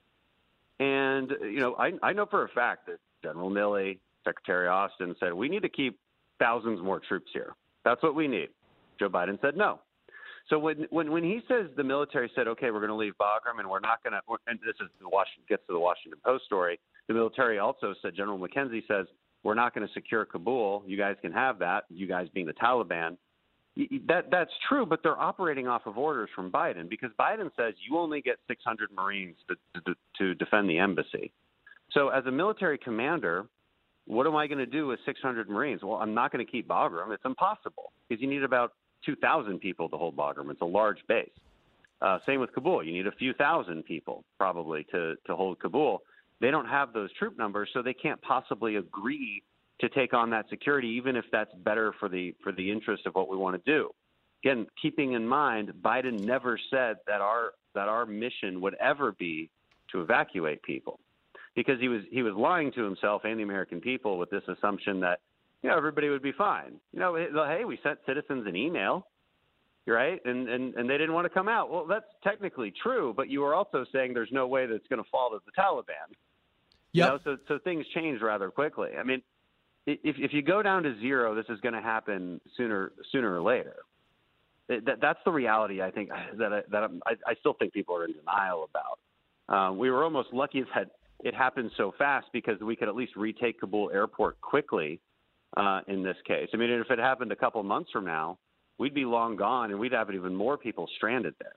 And, you know, I, I know for a fact that General Milley, Secretary Austin said, we need to keep thousands more troops here. That's what we need. Joe Biden said no. So when when when he says the military said, okay, we're going to leave Bagram and we're not going to, and this is the Washington gets to the Washington Post story. The military also said, General McKenzie says, we're not going to secure Kabul. You guys can have that. You guys being the Taliban. That that's true, but they're operating off of orders from Biden because Biden says you only get 600 Marines to, to, to defend the embassy. So as a military commander, what am I going to do with 600 Marines? Well, I'm not going to keep Bagram. It's impossible because you need about 2,000 people to hold Bagram. It's a large base. Uh, same with Kabul. You need a few thousand people probably to, to hold Kabul. They don't have those troop numbers, so they can't possibly agree to take on that security, even if that's better for the for the interest of what we want to do. Again, keeping in mind, Biden never said that our that our mission would ever be to evacuate people, because he was he was lying to himself and the American people with this assumption that you know, everybody would be fine. You know, hey, we sent citizens an email, right? And, and, and they didn't want to come out. Well, that's technically true, but you were also saying there's no way that's going to fall to the Taliban. Yeah. You know, so, so things change rather quickly. I mean, if, if you go down to zero, this is going to happen sooner, sooner or later. That, that's the reality. I think that I, that I'm, I, I still think people are in denial about. Um, we were almost lucky that it happened so fast because we could at least retake Kabul airport quickly uh, in this case. I mean, if it happened a couple months from now, we'd be long gone, and we'd have even more people stranded there.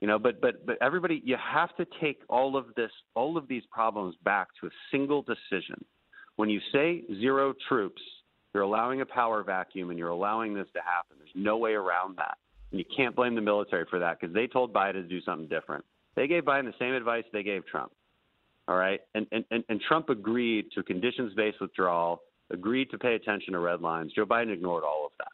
You know, but but but everybody, you have to take all of this, all of these problems back to a single decision. When you say zero troops, you're allowing a power vacuum, and you're allowing this to happen. There's no way around that. And you can't blame the military for that because they told Biden to do something different. They gave Biden the same advice they gave Trump. All right. And, and, and, Trump agreed to conditions based withdrawal, agreed to pay attention to red lines. Joe Biden ignored all of that.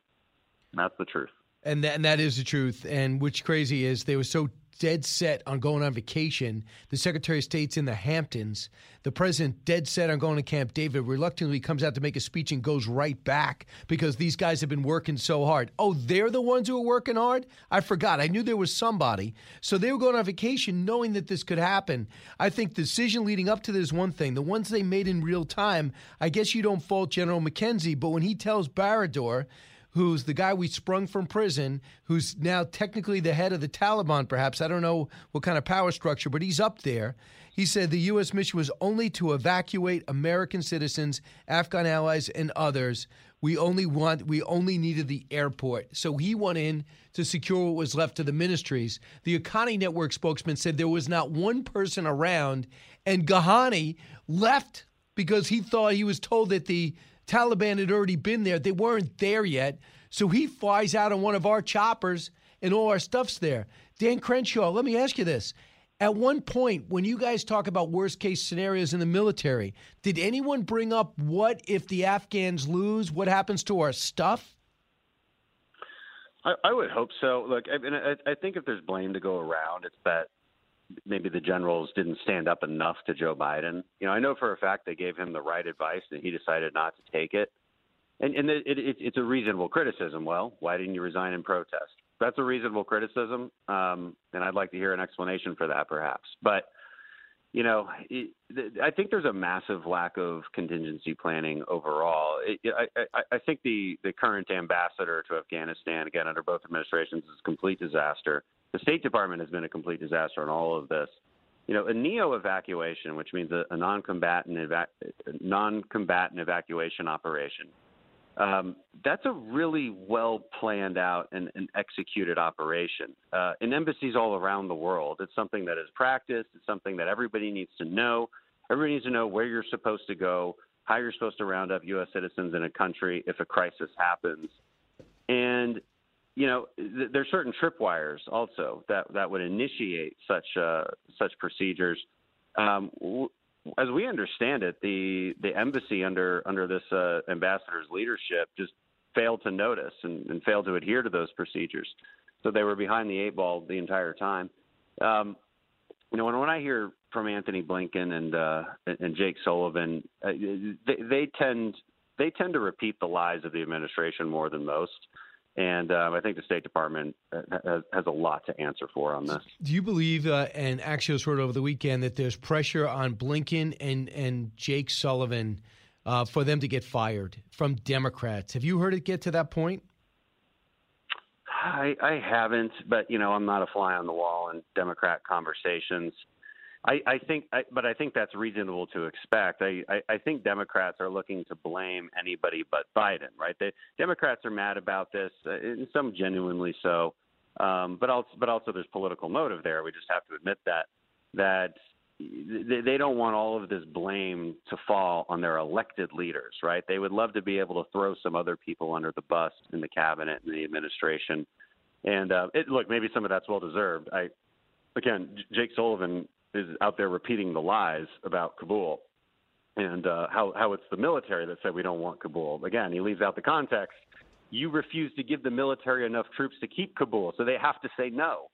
And that's the truth. And that, and that is the truth. And what's crazy is they were so dead set on going on vacation. The Secretary of State's in the Hamptons. The president dead set on going to Camp David. Reluctantly comes out to make a speech and goes right back because these guys have been working so hard. Oh, they're the ones who are working hard? I forgot. I knew there was somebody. So they were going on vacation knowing that this could happen. I think the decision leading up to this one thing. The ones they made in real time, I guess you don't fault General McKenzie, but when he tells Baradar, who's the guy we sprung from prison, who's now technically the head of the Taliban, perhaps. I don't know what kind of power structure, but he's up there. He said the U.S. mission was only to evacuate American citizens, Afghan allies, and others. We only want, we only needed the airport. So he went in to secure what was left of the ministries. The Haqqani Network spokesman said there was not one person around, and Ghani left because he thought he was told that the Taliban had already been there. They weren't there yet. So he flies out on one of our choppers and all our stuff's there. Dan Crenshaw, let me ask you this. At one point, when you guys talk about worst case scenarios in the military, did anyone bring up what if the Afghans lose? What happens to our stuff? I, I would hope so. Look, I, mean, I, I think if there's blame to go around, it's that maybe the generals didn't stand up enough to Joe Biden. You know, I know for a fact they gave him the right advice and he decided not to take it. And, and it, it, it's a reasonable criticism. Well, why didn't you resign in protest? That's a reasonable criticism, um, and I'd like to hear an explanation for that, perhaps. But you know, it, I think there's a massive lack of contingency planning overall. I, I, I think the the current ambassador to Afghanistan, again under both administrations, is a complete disaster. The State Department has been a complete disaster on all of this. You know, a NEO evacuation, which means a, a non-combatant eva- non-combatant evacuation operation. Um, that's a really well planned out and, and executed operation. Uh, in embassies all around the world, it's something that is practiced. It's something that everybody needs to know. Everybody needs to know where you're supposed to go, how you're supposed to round up U.S. citizens in a country if a crisis happens. And you know, th- there's certain tripwires also that that would initiate such uh, such procedures. Um, w- as we understand it, the the embassy under under this uh, ambassador's leadership just failed to notice and, and, failed to adhere to those procedures. So they were behind the eight ball the entire time. Um, you know, when, when I hear from Antony Blinken and uh, and Jake Sullivan, uh, they, they tend they tend to repeat the lies of the administration more than most. And um, I think the State Department uh, has, has, a lot to answer for on this. Do you believe, uh, and Axios wrote over the weekend, that there's pressure on Blinken and, and Jake Sullivan uh, for them to get fired from Democrats? Have you heard it get to that point? I, I haven't, but you know, I'm not a fly on the wall in Democrat conversations. I, I think, I, but I think that's reasonable to expect. I, I, I think Democrats are looking to blame anybody but Biden, right? The Democrats are mad about this, uh, and some genuinely so. Um, but also, but also, there's political motive there. We just have to admit that that they, they don't want all of this blame to fall on their elected leaders, right? They would love to be able to throw some other people under the bus in the cabinet and the administration. And uh, it, look, maybe some of that's well deserved. I again, Jake Sullivan is out there repeating the lies about Kabul and uh, how how it's the military that said we don't want Kabul. Again, he leaves out the context. You refuse to give the military enough troops to keep Kabul, so they have to say no.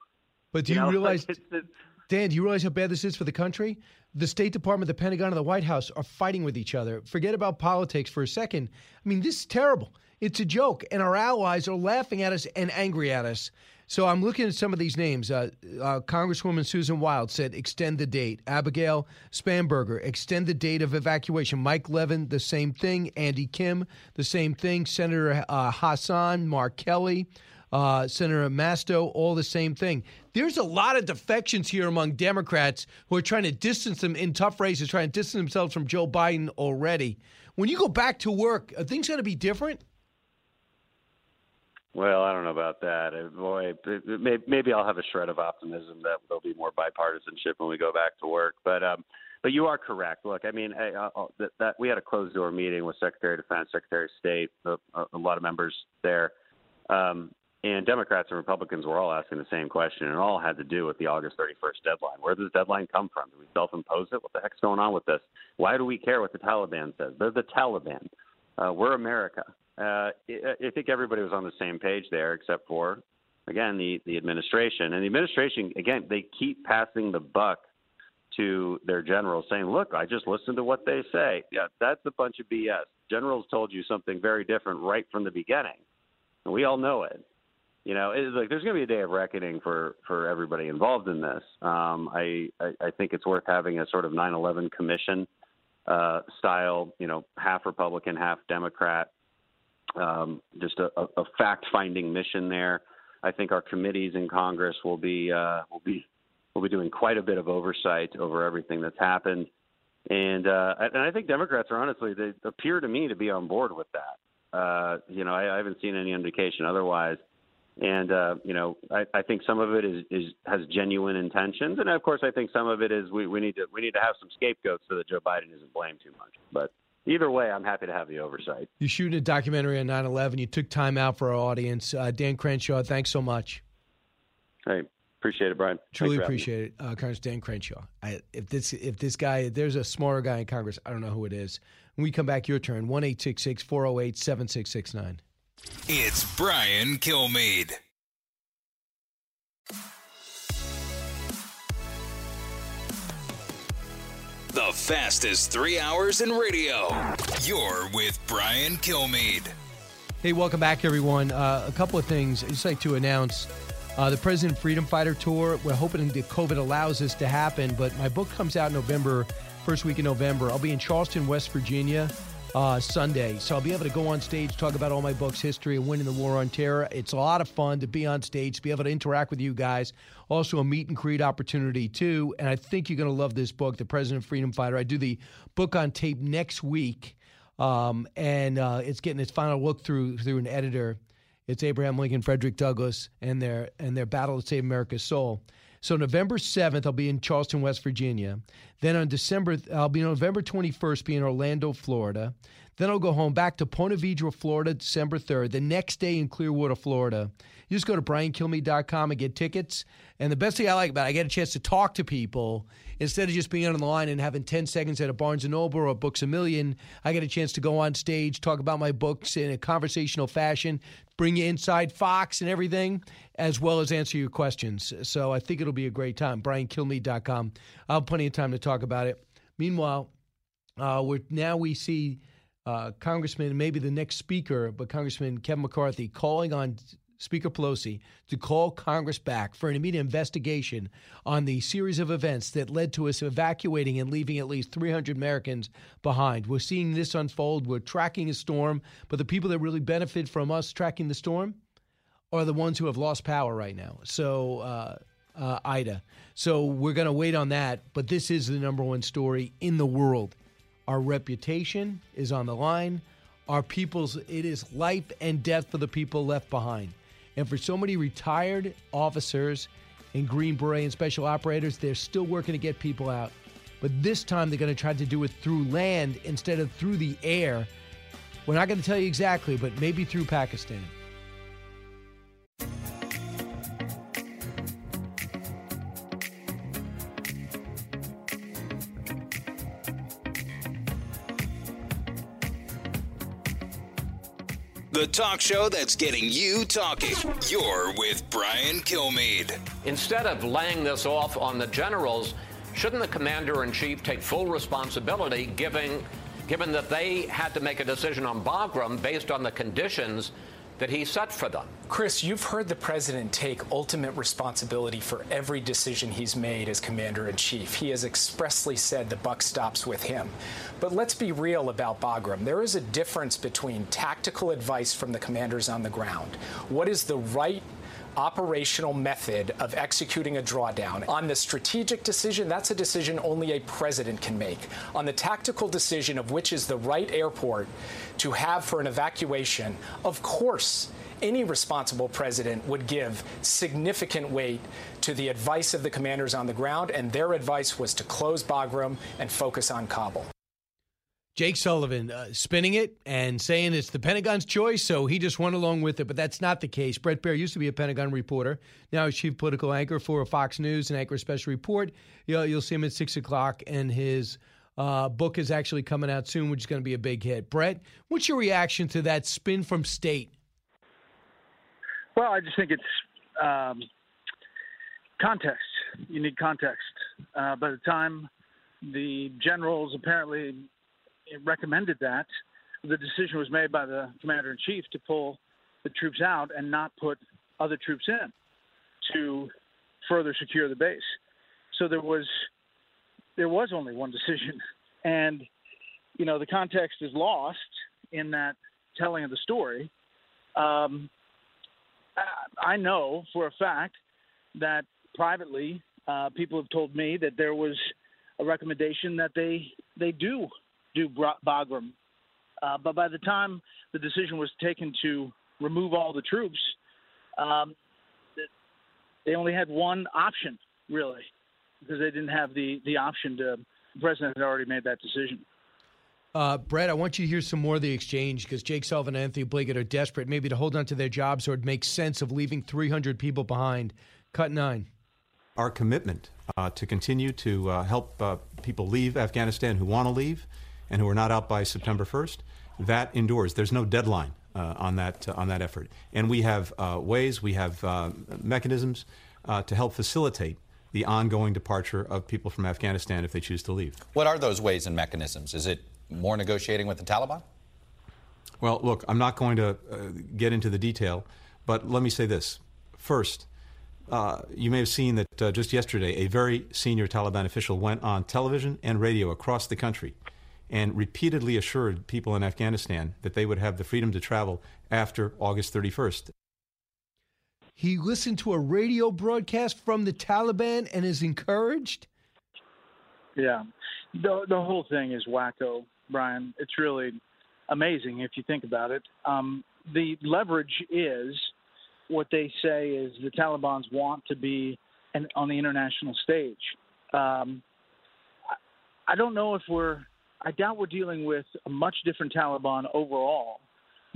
But do you, you know, realize, like it's, Dan? Do you realize how bad this is for the country? The State Department, the Pentagon, and the White House are fighting with each other. Forget about politics for a second. I mean, this is terrible. It's a joke, and our allies are laughing at us and angry at us. So I'm looking at some of these names. Uh, uh, Congresswoman Susan Wild said extend the date. Abigail Spanberger, extend the date of evacuation. Mike Levin, the same thing. Andy Kim, the same thing. Senator uh, Hassan, Mark Kelly, uh, Senator Masto, all the same thing. There's a lot of defections here among Democrats who are trying to distance them in tough races, trying to distance themselves from Joe Biden already. When you go back to work, are things going to be different? Well, I don't know about that. Uh, boy, maybe I'll have a shred of optimism that there'll be more bipartisanship when we go back to work. But um, but you are correct. Look, I mean, I, I, that, that we had a closed door meeting with Secretary of Defense, Secretary of State, a, a lot of members there, um, And Democrats and Republicans were all asking the same question, and all had to do with the August 31st deadline. Where does this deadline come from? Do we self impose it? What the heck's going on with this? Why do we care what the Taliban says? They're the Taliban. Uh, we're America. Uh, I think everybody was on the same page there, except for, again, the, the administration. And the administration, again, they keep passing the buck to their generals, saying, look, I just listened to what they say. Yeah, that's a bunch of BS. Generals told you something very different right from the beginning. And we all know it you know, it's like there's going to be a day of reckoning for for everybody involved in this. Um, I, I I think it's worth having a sort of 9/11 commission uh, style, you know, half Republican, half Democrat, um, just a, a fact-finding mission there. I think our committees in Congress will be uh, will be will be doing quite a bit of oversight over everything that's happened, and uh, and I think Democrats are honestly they appear to me to be on board with that. Uh, you know, I, I haven't seen any indication otherwise and uh, you know, I, I think some of it is, is has genuine intentions, and of course, I think some of it is we, we need to we need to have some scapegoats so that Joe Biden isn't blamed too much. But either way, I'm happy to have the oversight. You're shooting a documentary on 9/11. You took time out for our audience. Uh, Dan Crenshaw, thanks so much. Hey, appreciate it, Brian. Truly appreciate it, uh, Congress Dan Crenshaw. I, if this if this guy, there's a smarter guy in Congress. I don't know who it is. When we come back, your turn. One eight six six four zero eight seven six six nine. It's Brian Kilmeade. Fastest three hours in radio. You're with Brian Kilmeade. Hey, welcome back, everyone. Uh, a couple of things. I'd just like to announce uh, the President Freedom Fighter Tour. We're hoping that COVID allows this to happen, but my book comes out November, first week in November. I'll be in Charleston, West Virginia uh, Sunday. So I'll be able to go on stage, talk about all my books, history of winning the war on terror. It's a lot of fun to be on stage, to be able to interact with you guys. Also, a meet and greet opportunity, too. And I think you're going to love this book, The President Freedom Fighter. I do the book on tape next week, um, and uh, it's getting its final look through through an editor. It's Abraham Lincoln, Frederick Douglass, and their and their battle to save America's soul. So November 7th, I'll be in Charleston, West Virginia. Then on December, I'll be November 21st, be in Orlando, Florida. Then I'll go home back to Ponte Vedra, Florida, December 3rd. The next day in Clearwater, Florida. You just go to briankilmeade.com and get tickets. And the best thing I like about it, I get a chance to talk to people instead of just being on the line and having 10 seconds at a Barnes & Noble or Books A Million. I get a chance to go on stage, talk about my books in a conversational fashion, bring you inside Fox and everything, as well as answer your questions. So I think it'll be a great time. BrianKilmeade.com. I'll have plenty of time to talk about it. Meanwhile, uh, we're, now we see uh, Congressman, maybe the next speaker, but Congressman Kevin McCarthy calling on Speaker Pelosi to call Congress back for an immediate investigation on the series of events that led to us evacuating and leaving at least 300 Americans behind. We're seeing this unfold. We're tracking a storm, but the people that really benefit from us tracking the storm are the ones who have lost power right now. So, uh, uh, Ida. So we're going to wait on that, but this is the number one story in the world. Our reputation is on the line. Our people's, it is life and death for the people left behind. And for so many retired officers and Green Beret and special operators, they're still working to get people out. But this time they're going to try to do it through land instead of through the air. We're not going to tell you exactly, but maybe through Pakistan. The talk show that's getting you talking. You're with Brian Kilmeade. Instead of laying this off on the generals, shouldn't the commander in chief take full responsibility, given, given that they had to make a decision on Bagram based on the conditions that he set for them. Chris, you've heard the president take ultimate responsibility for every decision he's made as commander in chief. He has expressly said the buck stops with him. But let's be real about Bagram. There is a difference between tactical advice from the commanders on the ground. What is the right operational method of executing a drawdown. On the strategic decision, that's a decision only a president can make. On the tactical decision of which is the right airport to have for an evacuation, of course, any responsible president would give significant weight to the advice of the commanders on the ground, and their advice was to close Bagram and focus on Kabul. Jake Sullivan uh, spinning it and saying it's the Pentagon's choice, so he just went along with it. But that's not the case. Bret Baier used to be a Pentagon reporter. Now he's chief political anchor for Fox News and anchor special report. You'll, you'll see him at 6 o'clock, and his uh, book is actually coming out soon, which is going to be a big hit. Bret, what's your reaction to that spin from state? Well, I just think it's um, context. You need context. Uh, by the time the generals apparently recommended that, the decision was made by the commander in chief to pull the troops out and not put other troops in to further secure the base. So there was there was only one decision, and you know the context is lost in that telling of the story. Um, I know for a fact that privately, uh, people have told me that there was a recommendation that they they do do Bagram, uh, but by the time the decision was taken to remove all the troops, um, they only had one option really, because they didn't have the the option to. The president had already made that decision. Uh, Bret, I want you to hear some more of the exchange because Jake Sullivan and Antony Blinken are desperate, maybe to hold on to their jobs or it makes sense of leaving 300 people behind. Cut nine. Our commitment uh, to continue to uh, help uh, people leave Afghanistan who want to leave and who are not out by September 1st, that endures. There's no deadline uh, on that uh, on that effort, and we have ways, we have mechanisms to help facilitate the ongoing departure of people from Afghanistan if they choose to leave. What are those ways and mechanisms? Is it more negotiating with the Taliban? Well, look, I'm not going to uh, get into the detail, but let me say this. First, uh, you may have seen that uh, just yesterday, a very senior Taliban official went on television and radio across the country and repeatedly assured people in Afghanistan that they would have the freedom to travel after August 31st. He listened to a radio broadcast from the Taliban and is encouraged? Yeah. The, the whole thing is wacko. Brian. It's really amazing if you think about it. Um, the leverage is what they say is the Taliban's want to be an, on the international stage. Um, I, I don't know if we're. I doubt we're dealing with a much different Taliban overall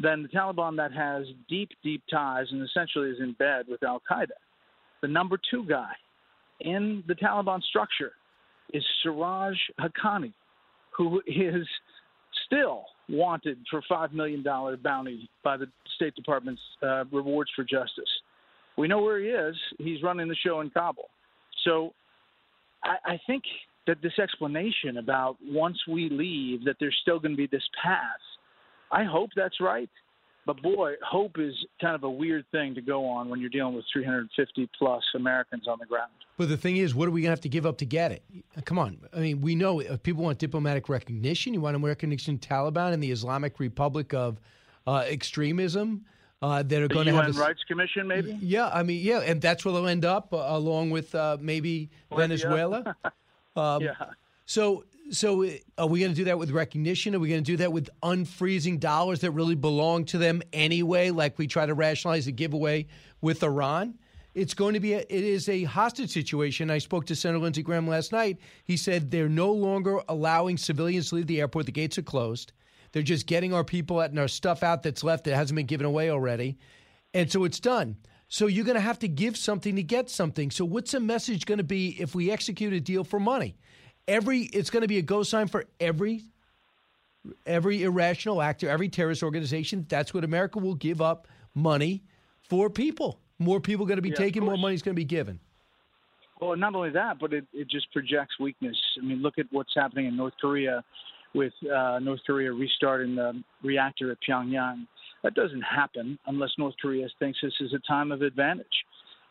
than the Taliban that has deep, deep ties and essentially is in bed with Al Qaeda. The number two guy in the Taliban structure is Siraj Haqqani, who is still wanted for $5 million bounty by the State Department's uh, Rewards for Justice. We know where he is. He's running the show in Kabul. So I, I think that this explanation about once we leave, that there's still going to be this path, I hope that's right. But boy, hope is kind of a weird thing to go on when you're dealing with 350 plus Americans on the ground. But the thing is, what are we going to have to give up to get it? Come on. I mean, we know if people want diplomatic recognition, you want American recognition Taliban and the Islamic Republic of uh, extremism. Uh, that are going to have a Rights Commission, maybe. Yeah, I mean, yeah, and that's where they'll end up, uh, along with uh, maybe Venezuela. um, yeah. So so uh, are we going to do that with recognition? Are we going to do that with unfreezing dollars that really belong to them anyway, like we try to rationalize a giveaway with Iran? It's going to be a, it is a hostage situation. I spoke to Senator Lindsey Graham last night. He said they're no longer allowing civilians to leave the airport. The gates are closed. They're just getting our people and our stuff out that's left that hasn't been given away already. And so it's done. So you're going to have to give something to get something. So what's the message going to be if we execute a deal for money? Every it's going to be a go sign for every every irrational actor, every terrorist organization. That's what America will give up money for people. More people are going to be yeah, taken, more money is going to be given. Well, not only that, but it, it just projects weakness. I mean, look at what's happening in North Korea with uh, North Korea restarting the reactor at Pyongyang. That doesn't happen unless North Korea thinks this is a time of advantage.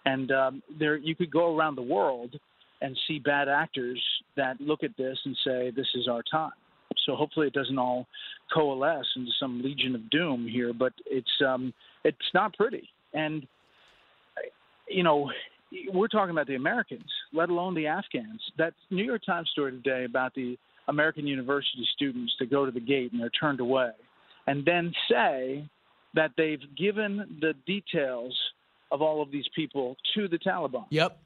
And um, there, you could go around the world and see bad actors that look at this and say, this is our time. So hopefully it doesn't all coalesce into some legion of doom here, but it's um, it's not pretty. And you know, we're talking about the Americans, let alone the Afghans. That New York Times story today about the American university students that go to the gate and they're turned away, and then say that they've given the details of all of these people to the Taliban. Yep.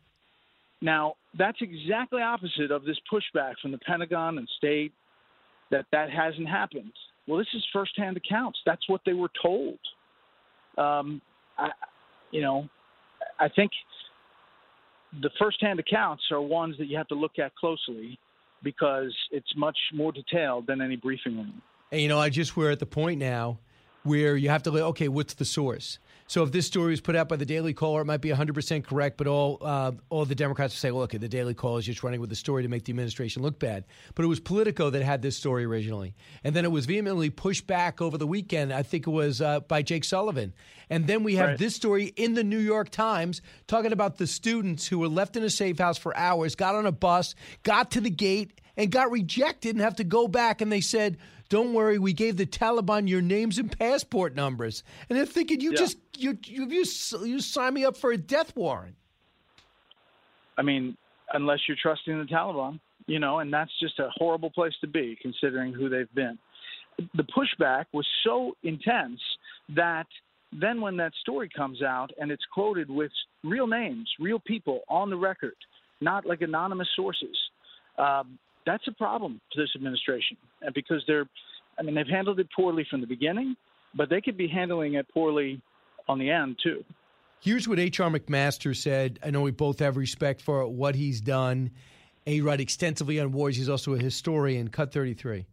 Now, that's exactly opposite of this pushback from the Pentagon and state that that hasn't happened. Well, this is firsthand accounts. That's what they were told. Um, I, you know, I think the firsthand accounts are ones that you have to look at closely because it's much more detailed than any briefing room. And you know, I just we're at the point now where you have to look. Okay, what's the source? So if this story was put out by the Daily Caller, it might be 100% correct, but all uh, all the Democrats would say, well, okay, the Daily Caller is just running with the story to make the administration look bad. But it was Politico that had this story originally. And then it was vehemently pushed back over the weekend, I think it was uh, by Jake Sullivan. And then we have Right. this story in the New York Times talking about the students who were left in a safe house for hours, got on a bus, got to the gate, and got rejected and have to go back. And they said, don't worry, we gave the Taliban your names and passport numbers. And they're thinking, you Yeah. just you you you you sign me up for a death warrant. I mean, unless you're trusting the Taliban, you know, and that's just a horrible place to be considering who they've been. The pushback was so intense that then when that story comes out and it's quoted with real names, real people on the record, not like anonymous sources, um, that's a problem for this administration. And because they're, I mean, they've handled it poorly from the beginning, but they could be handling it poorly on the end too. Here's what H.R. McMaster said. I know we both have respect for what he's done. And he wrote extensively on wars. He's also a historian. Cut 33.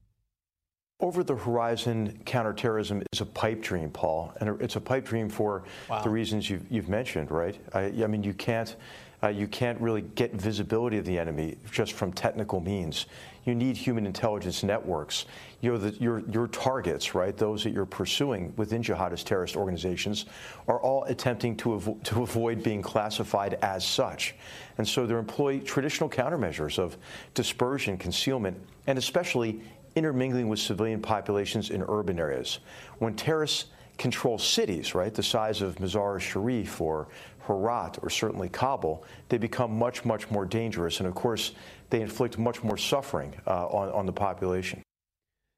Over the horizon counterterrorism is a pipe dream, Paul, and it's a pipe dream for Wow. the reasons you've, you've mentioned, right? I, I mean, you can't uh, you can't really get visibility of the enemy just from technical means. You need human intelligence networks. You know, the, your your targets, right? Those that you're pursuing within jihadist terrorist organizations are all attempting to avo- to avoid being classified as such, and so they employ traditional countermeasures of dispersion, concealment, and especially intermingling with civilian populations in urban areas. When terrorists control cities, right, the size of Mazar-e-Sharif or Herat or certainly Kabul, they become much, much more dangerous. And of course, they inflict much more suffering uh, on, on the population.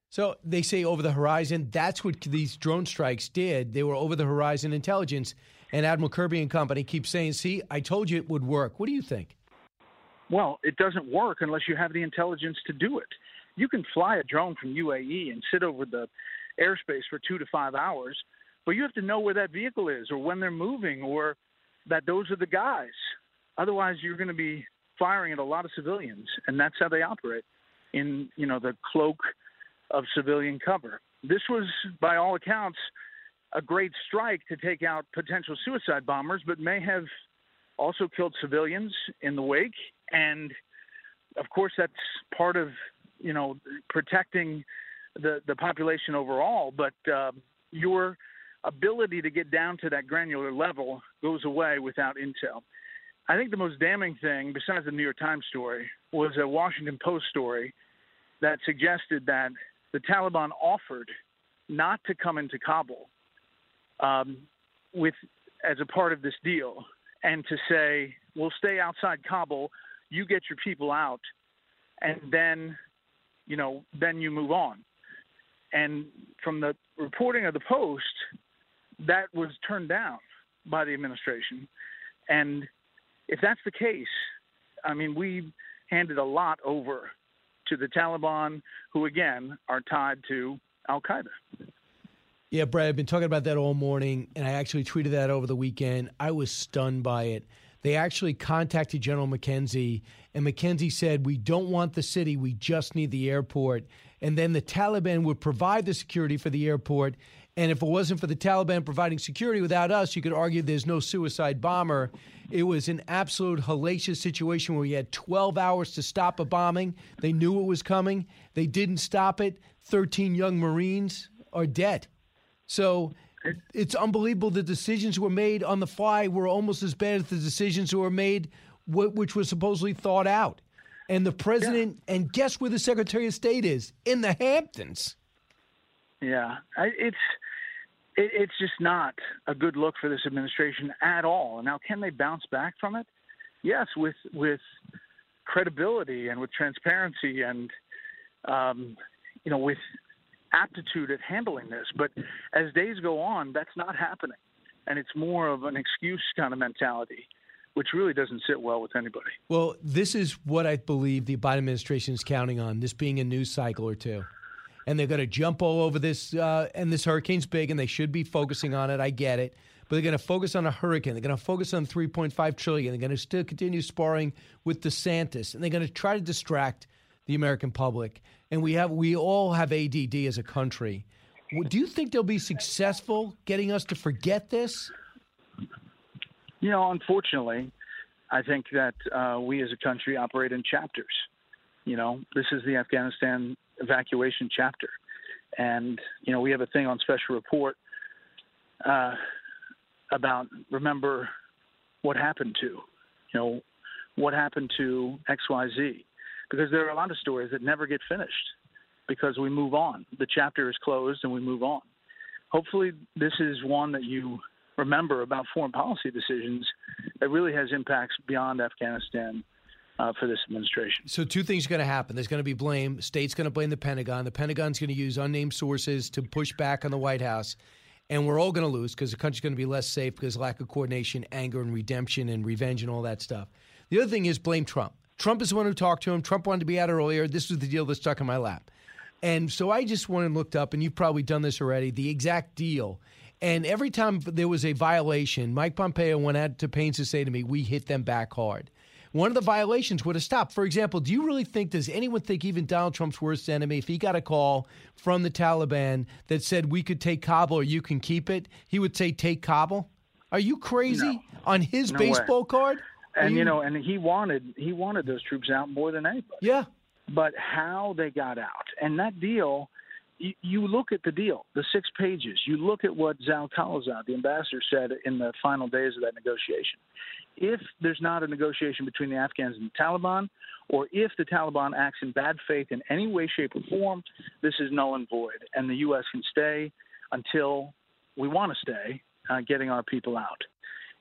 So they say over the horizon. That's what these drone strikes did. They were over the horizon intelligence. And Admiral Kirby and company keep saying, see, I told you it would work. What do you think? Well, it doesn't work unless you have the intelligence to do it. You can fly a drone from UAE and sit over the airspace for two to five hours, but you have to know where that vehicle is or when they're moving or that those are the guys. Otherwise, you're going to be firing at a lot of civilians, and that's how they operate in you know the cloak of civilian cover. This was, by all accounts, a great strike to take out potential suicide bombers, but may have also killed civilians in the wake. And of course, that's part of you know protecting the the population overall. But uh, your ability to get down to that granular level goes away without intel. I think the most damning thing, besides the New York Times story, was a Washington Post story that suggested that the Taliban offered not to come into Kabul um, with as a part of this deal, and to say we'll stay outside Kabul, you get your people out, and then, you know, then you move on. And from the reporting of the Post, that was turned down by the administration. And if that's the case, I mean, we handed a lot over to the Taliban, who again are tied to Al Qaeda. Yeah, Brad, I've been talking about that all morning, and I actually tweeted that over the weekend. I was stunned by it. They actually contacted General McKenzie, and McKenzie said, We don't want the city, we just need the airport. And then the Taliban would provide the security for the airport. And if it wasn't for the Taliban providing security without us, you could argue there's no suicide bomber. It was an absolute hellacious situation where we had 12 hours to stop a bombing. They knew it was coming, they didn't stop it. 13 young Marines are dead. So it's unbelievable. The decisions were made on the fly were almost as bad as the decisions were made, which were supposedly thought out. And the president, and guess where the Secretary of State is? In the Hamptons. Yeah, I, it's it, it's just not a good look for this administration at all. Now, can they bounce back from it? Yes, with with credibility and with transparency and um, you know with aptitude at handling this. But as days go on, that's not happening, and it's more of an excuse kind of mentality, which really doesn't sit well with anybody. Well, this is what I believe the Biden administration is counting on this being a news cycle or two. and they're going to jump all over this. Uh, and this hurricane's big, and they should be focusing on it. I get it, but they're going to focus on a hurricane. They're going to focus on 3.5 trillion. They're going to still continue sparring with DeSantis, and they're going to try to distract the American public. And we have we all have ADD as a country. Do you think they'll be successful getting us to forget this? You know, unfortunately, I think that uh, we as a country operate in chapters. You know, this is the Afghanistan evacuation chapter. And, you know, we have a thing on special report uh, about remember what happened to, you know, what happened to XYZ. Because there are a lot of stories that never get finished because we move on. The chapter is closed and we move on. Hopefully, this is one that you remember about foreign policy decisions that really has impacts beyond Afghanistan uh, for this administration. So, two things are going to happen. There's going to be blame. State's going to blame the Pentagon. The Pentagon's going to use unnamed sources to push back on the White House. And we're all going to lose because the country's going to be less safe because lack of coordination, anger, and redemption and revenge and all that stuff. The other thing is blame Trump. Trump is the one who talked to him. Trump wanted to be out earlier. This was the deal that stuck in my lap. And so I just went and looked up, and you've probably done this already, the exact deal. And every time there was a violation, Mike Pompeo went out to pains to say to me, we hit them back hard one of the violations would have stopped. For example, do you really think, does anyone think even Donald Trump's worst enemy, if he got a call from the Taliban that said we could take Kabul or you can keep it, he would say take Kabul? Are you crazy no. on his no baseball way. card? and you... you know, and he wanted he wanted those troops out more than anybody. Yeah. But how they got out, and that deal, you, look at the deal, the six pages. You look at what Zal Khalilzad, the ambassador, said in the final days of that negotiation if there's not a negotiation between the Afghans and the Taliban, or if the Taliban acts in bad faith in any way, shape, or form, this is null and void, and the U.S. can stay until we want to stay, uh, getting our people out.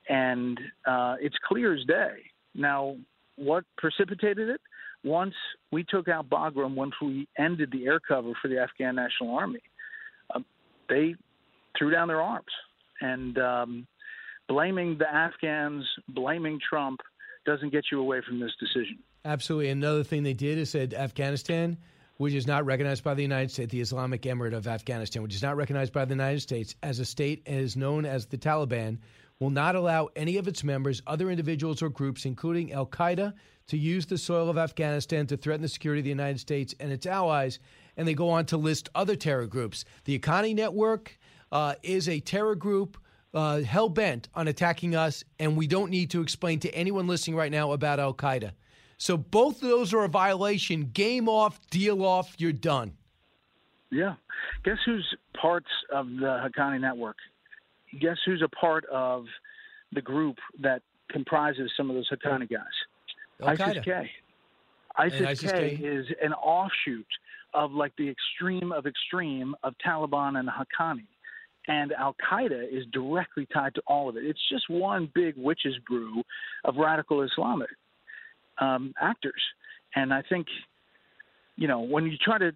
And uh, it's clear as day. Now, what precipitated it? Once we took out Bagram, once we ended the air cover for the Afghan National Army, uh, they threw down their arms. And um, blaming the Afghans, blaming Trump doesn't get you away from this decision. Absolutely. Another thing they did is said Afghanistan, which is not recognized by the United States, the Islamic Emirate of Afghanistan, which is not recognized by the United States as a state is known as the Taliban, will not allow any of its members, other individuals or groups, including Al Qaeda, to use the soil of Afghanistan to threaten the security of the United States and its allies. And they go on to list other terror groups. The Haqqani Network uh, is a terror group uh, hell bent on attacking us, and we don't need to explain to anyone listening right now about Al Qaeda. So both of those are a violation. Game off, deal off, you're done. Yeah. Guess who's parts of the Haqqani network? Guess who's a part of the group that comprises some of those Haqqani guys? ISIS-K. ISIS-K is an offshoot of like the extreme of extreme of Taliban and Haqqani and Al Qaeda is directly tied to all of it. It's just one big witch's brew of radical Islamic um, actors, and I think you know when you try to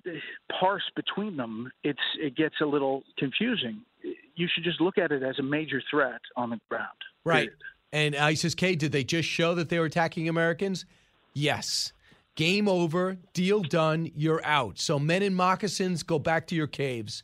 parse between them, it's it gets a little confusing. You should just look at it as a major threat on the ground. Right. Period. And ISIS K, did they just show that they were attacking Americans? Yes. Game over, deal done, you're out. So men in moccasins, go back to your caves.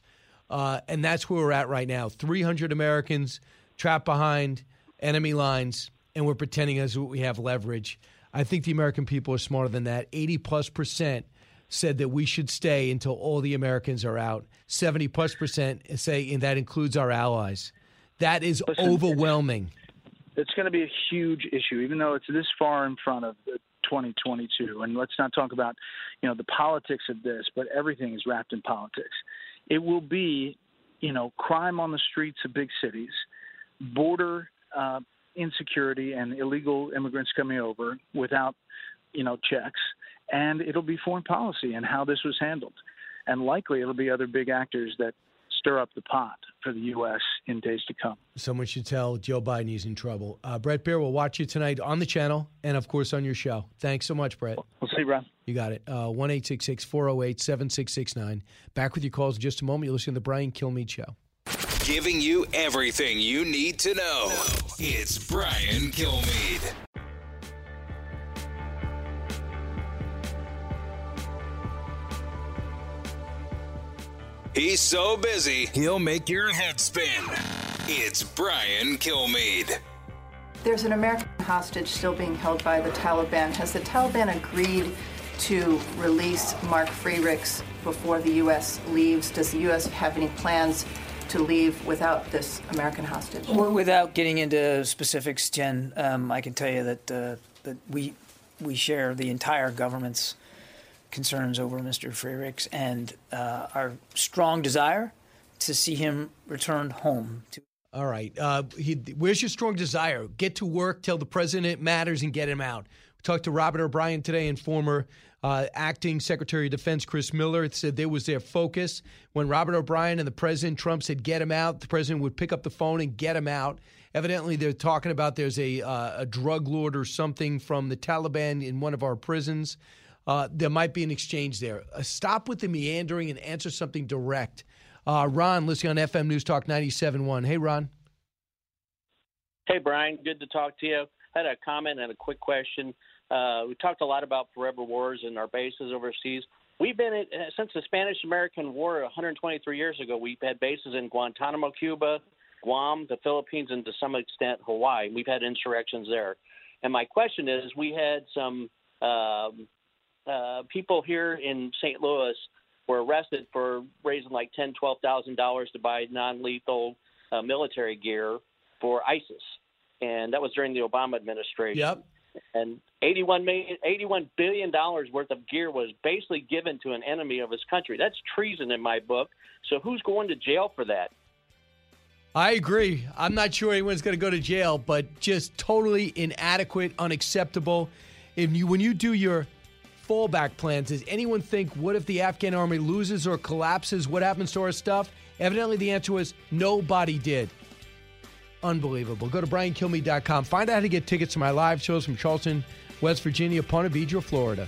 Uh, and that's where we're at right now 300 Americans trapped behind enemy lines, and we're pretending as we have leverage. I think the American people are smarter than that. 80 plus percent said that we should stay until all the Americans are out. 70 plus percent say, and that includes our allies. That is Listen, overwhelming. It's going to be a huge issue, even though it's this far in front of 2022. And let's not talk about, you know, the politics of this, but everything is wrapped in politics. It will be, you know, crime on the streets of big cities, border uh, insecurity, and illegal immigrants coming over without, you know, checks, and it'll be foreign policy and how this was handled, and likely it'll be other big actors that stir up the pot for the U.S. in days to come. Someone should tell Joe Biden he's in trouble. Uh, Bret Baier will watch you tonight on the channel and, of course, on your show. Thanks so much, Bret. We'll see you, Ron. You got it. Uh, 1 408 7669. Back with your calls in just a moment. You're listening to the Brian Kilmeade Show. Giving you everything you need to know. It's Brian Kilmeade. He's so busy, he'll make your head spin. It's Brian Kilmeade. There's an American hostage still being held by the Taliban. Has the Taliban agreed to release Mark Frerichs before the U.S. leaves? Does the U.S. have any plans to leave without this American hostage? W- Without getting into specifics, Jen, um, I can tell you that uh, that we we share the entire government's concerns over Mr. Frerichs and uh, our strong desire to see him returned home. To- All right. Uh, he, where's your strong desire? Get to work, tell the president matters, and get him out. We talked to Robert O'Brien today and former uh, acting Secretary of Defense Chris Miller said there was their focus. When Robert O'Brien and the President Trump said get him out, the president would pick up the phone and get him out. Evidently, they're talking about there's a, uh, a drug lord or something from the Taliban in one of our prisons. Uh, there might be an exchange there. Uh, stop with the meandering and answer something direct. Uh, Ron, listening on FM News Talk 97.1. Hey, Ron. Hey, Brian. Good to talk to you. I had a comment and a quick question. Uh, we talked a lot about forever wars and our bases overseas. We've been uh, since the Spanish American War 123 years ago. We've had bases in Guantanamo, Cuba, Guam, the Philippines, and to some extent Hawaii. We've had insurrections there. And my question is, we had some um, uh, people here in St. Louis were arrested for raising like ten, twelve thousand dollars to buy non-lethal uh, military gear for ISIS, and that was during the Obama administration. Yep. And 81 million, 81 billion dollars worth of gear was basically given to an enemy of his country. That's treason in my book. So who's going to jail for that? I agree. I'm not sure anyone's going to go to jail, but just totally inadequate, unacceptable. If you when you do your fallback plans, does anyone think what if the Afghan army loses or collapses? What happens to our stuff? Evidently, the answer was nobody did. Unbelievable. Go to briankilme.com. Find out how to get tickets to my live shows from Charleston, West Virginia, Ponte Vedra, Florida.